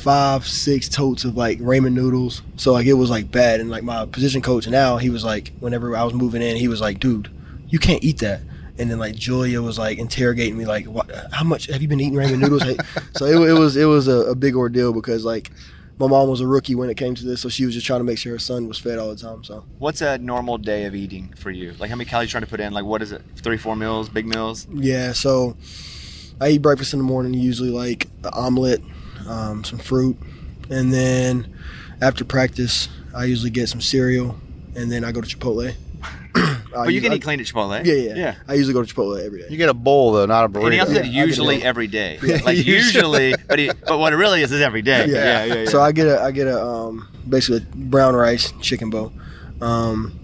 five, six totes of like ramen noodles. So like it was like bad. And like my position coach now, he was like, whenever I was moving in, he was like, dude, you can't eat that. And then like Julia was like interrogating me like, how much have you been eating ramen noodles? So it, it was it was a, a big ordeal because like my mom was a rookie when it came to this, so she was just trying to make sure her son was fed all the time. So What's a normal day of eating for you? Like how many calories you trying to put in? Like what is it? Three, four meals, big meals? Yeah, so I eat breakfast in the morning, usually like an omelet, um, some fruit, and then after practice, I usually get some cereal, and then I go to Chipotle. But you can eat clean at Chipotle. Yeah, yeah, Yeah. I usually go to Chipotle every day. you get a bowl though, not a burrito. And he also said Yeah, usually get it. every day. Like usually, but he, but what it really is is every day. Yeah. yeah, yeah. So I get a I get a um, basically brown rice chicken bowl, um,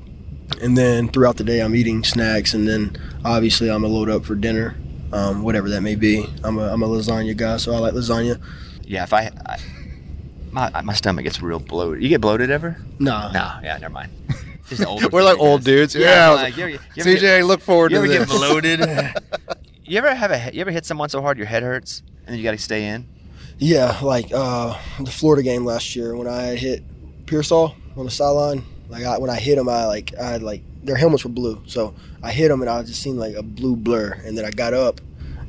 and then throughout the day I'm eating snacks, and then obviously I'm a load up for dinner, um, whatever that may be. I'm a I'm a lasagna guy, so I like lasagna. yeah, if I, I my my stomach gets real bloated. You get bloated ever? Nah, No, yeah, never mind. Just older We're like old dudes. Yeah, Yeah, like, like, you ever- you ever CJ, get- look forward You to ever get bloated? you ever have a you ever hit someone so hard your head hurts and then you got to stay in? Yeah, like uh, the Florida game last year when I hit Pearsall on the sideline. Like I, when I hit him, I like I had like their helmets were blue, so I hit him and I just seen like a blue blur, and then I got up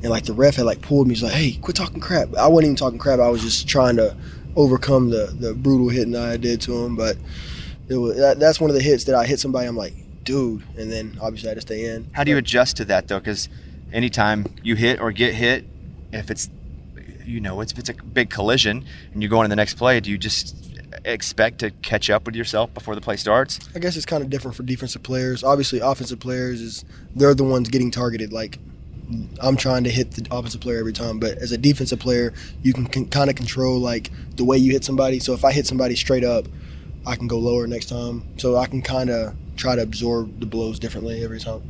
and like the ref had like pulled me. He's like, "Hey, quit talking crap." I wasn't even talking crap. I was just trying to overcome the the brutal hitting I did to him. But it was that, that's one of the hits that I hit somebody. I'm like, dude, and then obviously I had to stay in. How do you adjust to that though? Because anytime you hit or get hit, if it's you know it's if it's a big collision and you go into the next play, do you just expect to catch up with yourself before the play starts? I guess it's kind of different for defensive players. Obviously, offensive players is they're the ones getting targeted. Like I'm trying to hit the offensive player every time, but as a defensive player, you can, can kind of control like the way you hit somebody. So if I hit somebody straight up, I can go lower next time. So I can kind of try to absorb the blows differently every time.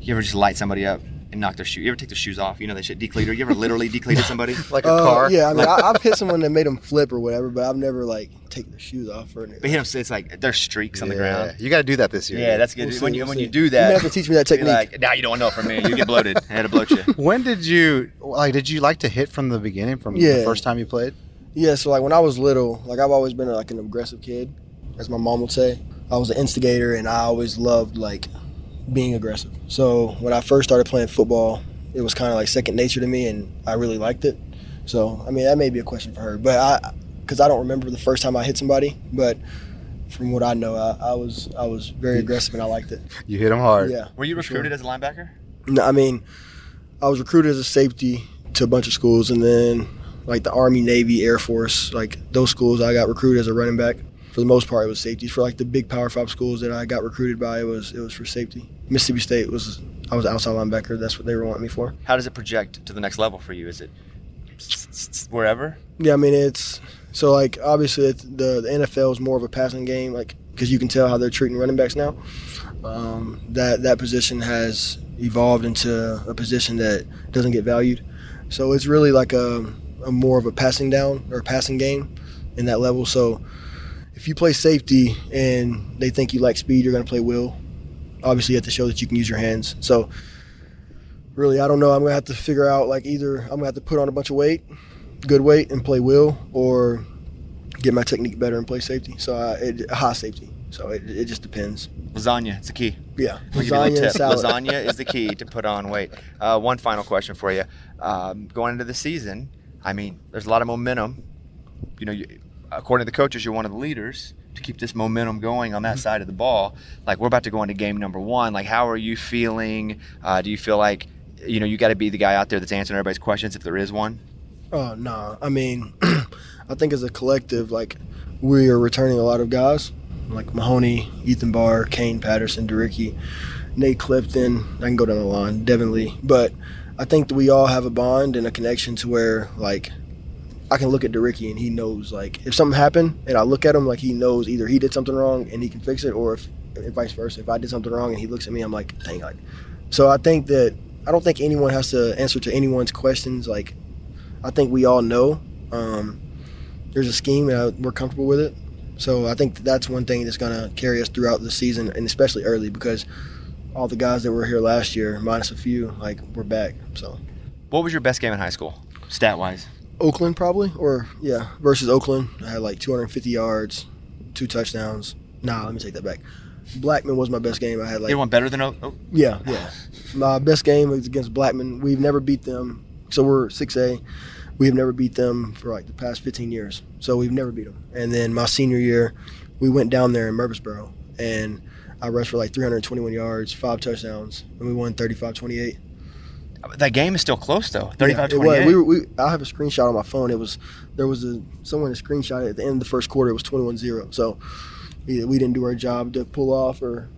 You ever just light somebody up and knock their shoe? You ever take their shoes off? You know they should decleater. You ever literally decleated somebody? like a Uh, car. Yeah, I mean, I, I've hit someone that made them flip or whatever, but I've never like taken their shoes off or anything. But hit them. It's like there's streaks on the ground. You got to do that this year. Yeah, that's good. We'll see, when you we'll when you do that, may have to teach me that technique. Like, nah, you don't know from me. You get bloated. I had to bloat you. When did you like? Did you like to hit from the beginning, from Yeah. the first time you played? Yeah, so like when I was little, like I've always been like an aggressive kid, as my mom would say. I was an instigator, and I always loved like being aggressive. So when I first started playing football, it was kind of like second nature to me, and I really liked it. So I mean, that may be a question for her, but I, because I don't remember the first time I hit somebody, but from what I know, I, I was I was very aggressive and I liked it. You hit him hard. Yeah. Were you for sure. recruited as a linebacker? No, I mean, I was recruited as a safety to a bunch of schools, and then like the Army, Navy, Air Force, like those schools, I got recruited as a running back. For the most part, it was safety. For like the big Power Five schools that I got recruited by, it was it was for safety. Mississippi State was I was outside linebacker. That's what they were wanting me for. How does it project to the next level for you? Is it wherever? Yeah, I mean it's so like obviously it's, the the NFL is more of a passing game, like because you can tell how they're treating running backs now. Um, that that position has evolved into a position that doesn't get valued. So it's really like a, a more of a passing down or passing game in that level. So if you play safety and they think you like speed, you're going to play will. Obviously, you have to show that you can use your hands. So really, I don't know. I'm going to have to figure out like either I'm going to have to put on a bunch of weight, good weight, and play will, or get my technique better and play safety. So uh, it, high safety. So it, it just depends. Lasagna, it's the key. Yeah, I'll give you a little lasagna and tip. salad. Lasagna is the key to put on weight. Uh, one final question for you. Um, going into the season, I mean, there's a lot of momentum. You know, you, according to the coaches, you're one of the leaders to keep this momentum going on that Mm-hmm. side of the ball. Like we're about to go into game number one. Like, how are you feeling? Uh, do you feel like you know you got to be the guy out there that's answering everybody's questions if there is one? Oh no, I mean, I think as a collective, like we are returning a lot of guys, like Mahoney, Ethan Barr, Kane Patterson, De'Rickey, Nate Clifton. I can go down the line, Devin Lee. But I think that we all have a bond and a connection to where like I can look at De'Rickey and he knows like if something happened and I look at him like he knows either he did something wrong and he can fix it or if, if vice versa. If I did something wrong and he looks at me, I'm like, dang, like. So I think that I don't think anyone has to answer to anyone's questions. Like, I think we all know um, there's a scheme and I, we're comfortable with it. So I think that that's one thing that's going to carry us throughout the season and especially early because all the guys that were here last year, minus a few, like we're back. So What was your best game in high school, stat wise? Oakland probably, or yeah, versus Oakland, I had like 250 yards, two touchdowns. Nah, let me take that back. Blackman was my best game. I had like They Anyone better than? O- oh, yeah, yeah. My best game was against Blackman. We've never beat them, so we're six A. We have never beat them for like the past 15 years. So we've never beat them. And then my senior year, we went down there in Murfreesboro, and I rushed for like 321 yards, five touchdowns, and we won 35-28. that game is still close though. Yeah, 35 it was. We, were- we, I have a screenshot on my phone. It was there was a someone that screenshot at the end of the first quarter. It was 21-0. So either we didn't do our job to pull off, or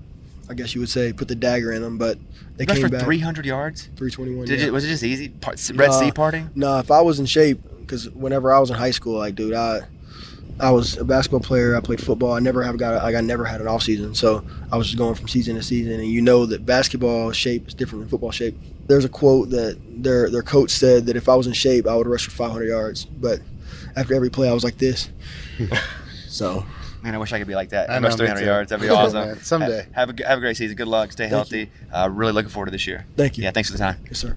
I guess you would say put the dagger in them. But they You came for back 300 yards. 321. Did yeah. it, was it just easy? Red Sea Nah, parting? Nah, if I was in shape, because whenever I was in high school, like, dude, I I was a basketball player. I played football. I never have got like I never had an off season, so I was just going from season to season. And you know that basketball shape is different than football shape. There's a quote that their their coach said that if I was in shape, I would rush for 500 yards. But after every play, I was like this. so Man, I wish I could be like that. I I know, rush 300 yards. That'd be awesome. man, someday. Ha- Have a, g- have a great season. Good luck. Stay healthy. Uh, really looking forward to this year. Thank you. Yeah, thanks for the time. yes, sir.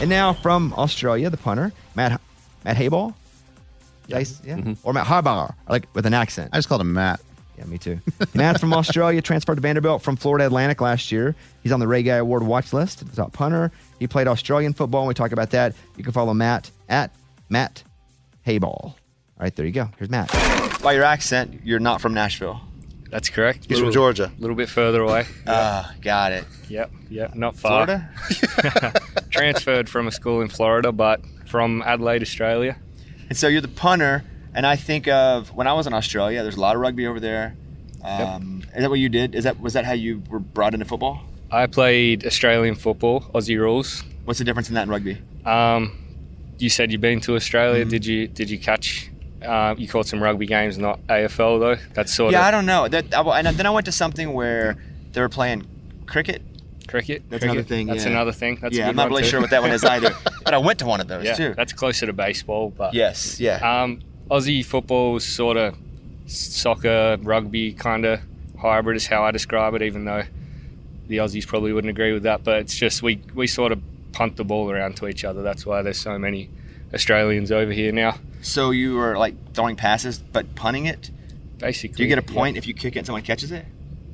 And now from Australia, the punter, Matt Matt Hayball. Yeah. yeah. Mm-hmm. Or Matt Harbaugh, like with an accent. I just called him Matt. Yeah, me too. Matt's from Australia, transferred to Vanderbilt from Florida Atlantic last year. He's on the Ray Guy Award watch list, the top punter. He played Australian football, and we talk about that. You can follow Matt at Matt Hayball. All right, there you go. Here's Matt. By your accent, you're not from Nashville. That's correct. He's from Georgia. A little bit further away. Ah, got it. Yep, yep, not far. Florida? Transferred from a school in Florida, but from Adelaide, Australia. And so you're the punter, and I think of when I was in Australia. There's a lot of rugby over there. Um, Is that what you did? Is that was that how you were brought into football? I played Australian football, Aussie rules. What's the difference in that and rugby? Um, you said you've been to Australia. Mm-hmm. Did you did you catch? Uh, you caught some rugby games, not AFL though. That's sort yeah, of I don't know. That I, and then I went to something where they were playing cricket. cricket. That's cricket. another thing. That's yeah. another thing. That's yeah, I'm not really too. sure what that one is either. but I went to one of those yeah, too. that's closer to baseball, but Yes, yeah. Um, Aussie football sort of soccer, rugby kind of hybrid is how I describe it, even though the Aussies probably wouldn't agree with that. But it's just we, we sort of punt the ball around to each other. That's why there's so many Australians over here now. So you were like throwing passes, but punting it. Basically, Do you get a yeah. point if you kick it and someone catches it?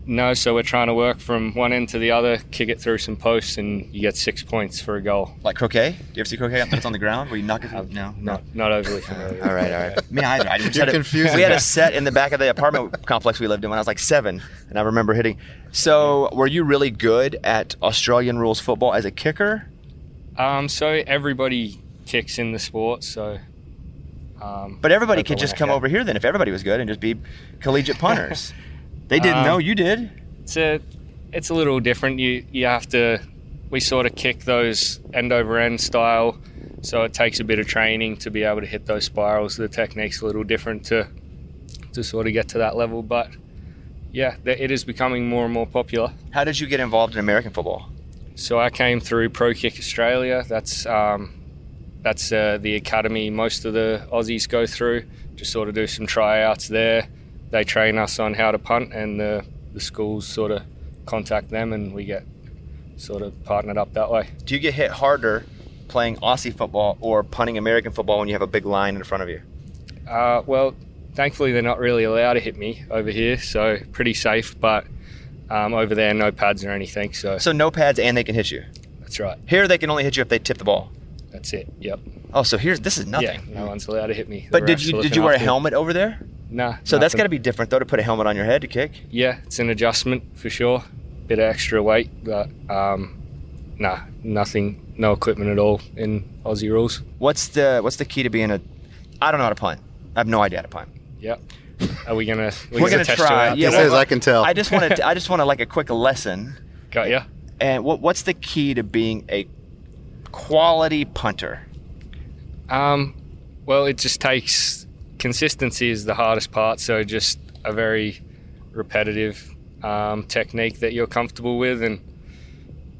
No, so we're trying to work from one end to the other, kick it through some posts, and you get six points for a goal. Like croquet? Do you ever see croquet that's on the ground where you knock it? No, no. Not, not overly familiar. All right, all right. Me either. I just You're had a- We had a set in the back of the apartment complex we lived in when I was like seven, and I remember hitting. So, were you really good at Australian rules football as a kicker? Um, so everybody kicks in the sport, so. Um, But everybody could just come over here then if everybody was good and just be collegiate punters. they didn't Um, know you did. It's a, it's a little different. You you have to, we sort of kick those end over end style, so it takes a bit of training to be able to hit those spirals. The technique's a little different to, to sort of get to that level, but yeah, it is becoming more and more popular. How did you get involved in American football? So I came through Pro Kick Australia. That's um, that's uh, the academy most of the Aussies go through. Just sort of do some tryouts there. They train us on how to punt, and the the schools sort of contact them, and we get sort of partnered up that way. Do you get hit harder playing Aussie football or punting American football when you have a big line in front of you? Uh, well, thankfully they're not really allowed to hit me over here, so pretty safe. But um, over there, no pads or anything. So So no pads and they can hit you. that's right. Here they can only hit you if they tip the ball. That's it. Yep. Oh, so here's this is nothing. Yeah, no one's allowed to hit me. The But did you did you wear a after me. helmet over there? Nah. So that's nothing. got to be different though to put a helmet on your head to kick. Yeah, it's an adjustment for sure. Bit of extra weight, but um, nah, nothing, no equipment at all in Aussie rules. What's the what's the key to being a? I don't know how to punt. I have no idea how to punt. Yep. Are we gonna? We're gonna test you try. out Yeah, today? well, I can tell. I just want to. I just want to like a quick lesson. Got ya. And what what's the key to being a quality punter? Um, well, it just takes consistency is the hardest part. So just a very repetitive um, technique that you're comfortable with, and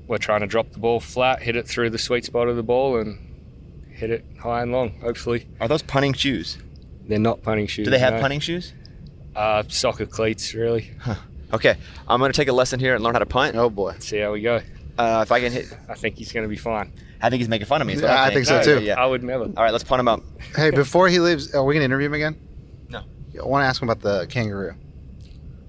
we're trying to drop the ball flat, hit it through the sweet spot of the ball, and hit it high and long. Hopefully, Are those punting shoes? they're not punting shoes. Do they have no. punting shoes? Uh, soccer cleats, really. Okay, I'm gonna take a lesson here and learn how to punt. Oh boy. See how we go. Uh, if I can hit, I think he's going to be fine. I think he's making fun of me. is what Yeah, I think so, too. Yeah. I would never. All right, let's punt him up. Hey, before he leaves, are we gonna interview him again? No. I want to ask him about the kangaroo.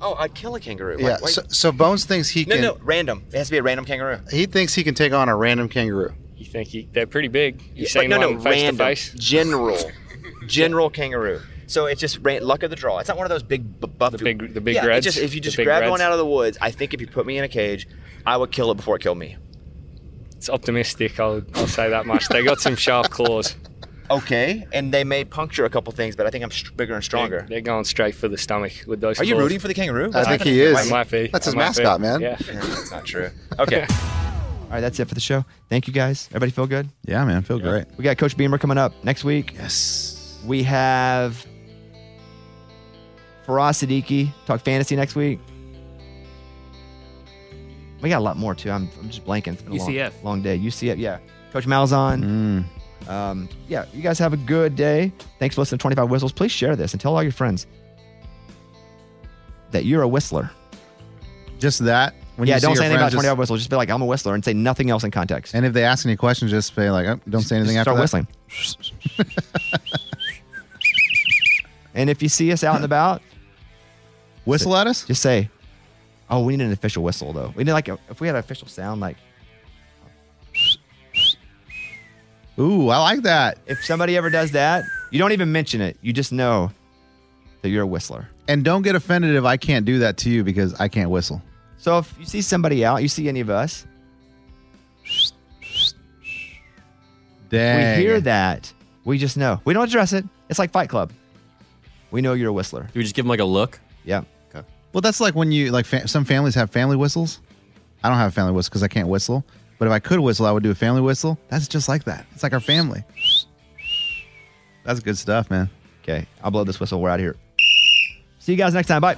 Oh, I'd kill a kangaroo. Why- yeah. why- So, so Bones thinks he no, can. no, no random. It has to be a random kangaroo. He thinks he can take on a random kangaroo. You think he, they're pretty big? You Yeah, seen no, no, face random, to face? general, general kangaroo. So it's just ran, luck of the draw. It's not one of those big bu- buff. The big- the big yeah, it reds? Just, if you The just big grab one out of the woods, I think if you put me in a cage, I would kill it before it killed me. It's optimistic. I'll, I'll say that much. They got some sharp claws. Okay, and they may puncture a couple things, but I think I'm str- bigger and stronger. They're, they're going straight for the stomach with those. Are you rooting for the kangaroo? I think he is. I might be. That's I his might be. mascot, man. Yeah. Yeah, that's not true. Okay. All right, that's it for the show. Thank you guys. Everybody feel good? Yeah, man, feel great. We got Coach Beamer coming up next week. Yes. We have Faraz Siddiqui talk fantasy next week. We got a lot more too. I'm, I'm just blanking. It's been a long, UCF. long day. UCF, yeah. Coach Malzahn. Um, yeah, you guys have a good day. Thanks for listening to 25 Whistles. Please share this and tell all your friends that you're a whistler. Just that. When yeah, you don't say anything about friends, 25 Whistles. Just be like, I'm a whistler and say nothing else in context. And if they ask any questions, just say like, oh, don't say anything Just after start that. whistling. and if you see us out and about, Whistle at us. just say, "Oh, we need an official whistle, though. We need like a, if we had an official sound, like Ooh, I like that. if somebody ever does that, you don't even mention it. You just know that you're a whistler. And don't get offended if I can't do that to you because I can't whistle. So if you see somebody out, you see any of us, Dang. we hear that, we just know. We don't address it. It's like Fight Club. We know you're a whistler. Do we just give them like a look? Yeah. Well, that's like when you like fa- some families have family whistles. I don't have a family whistle because I can't whistle. But if I could whistle, I would do a family whistle. That's just like that. It's like our family. That's good stuff, man. Okay, I'll blow this whistle. We're out of here. See you guys next time. Bye.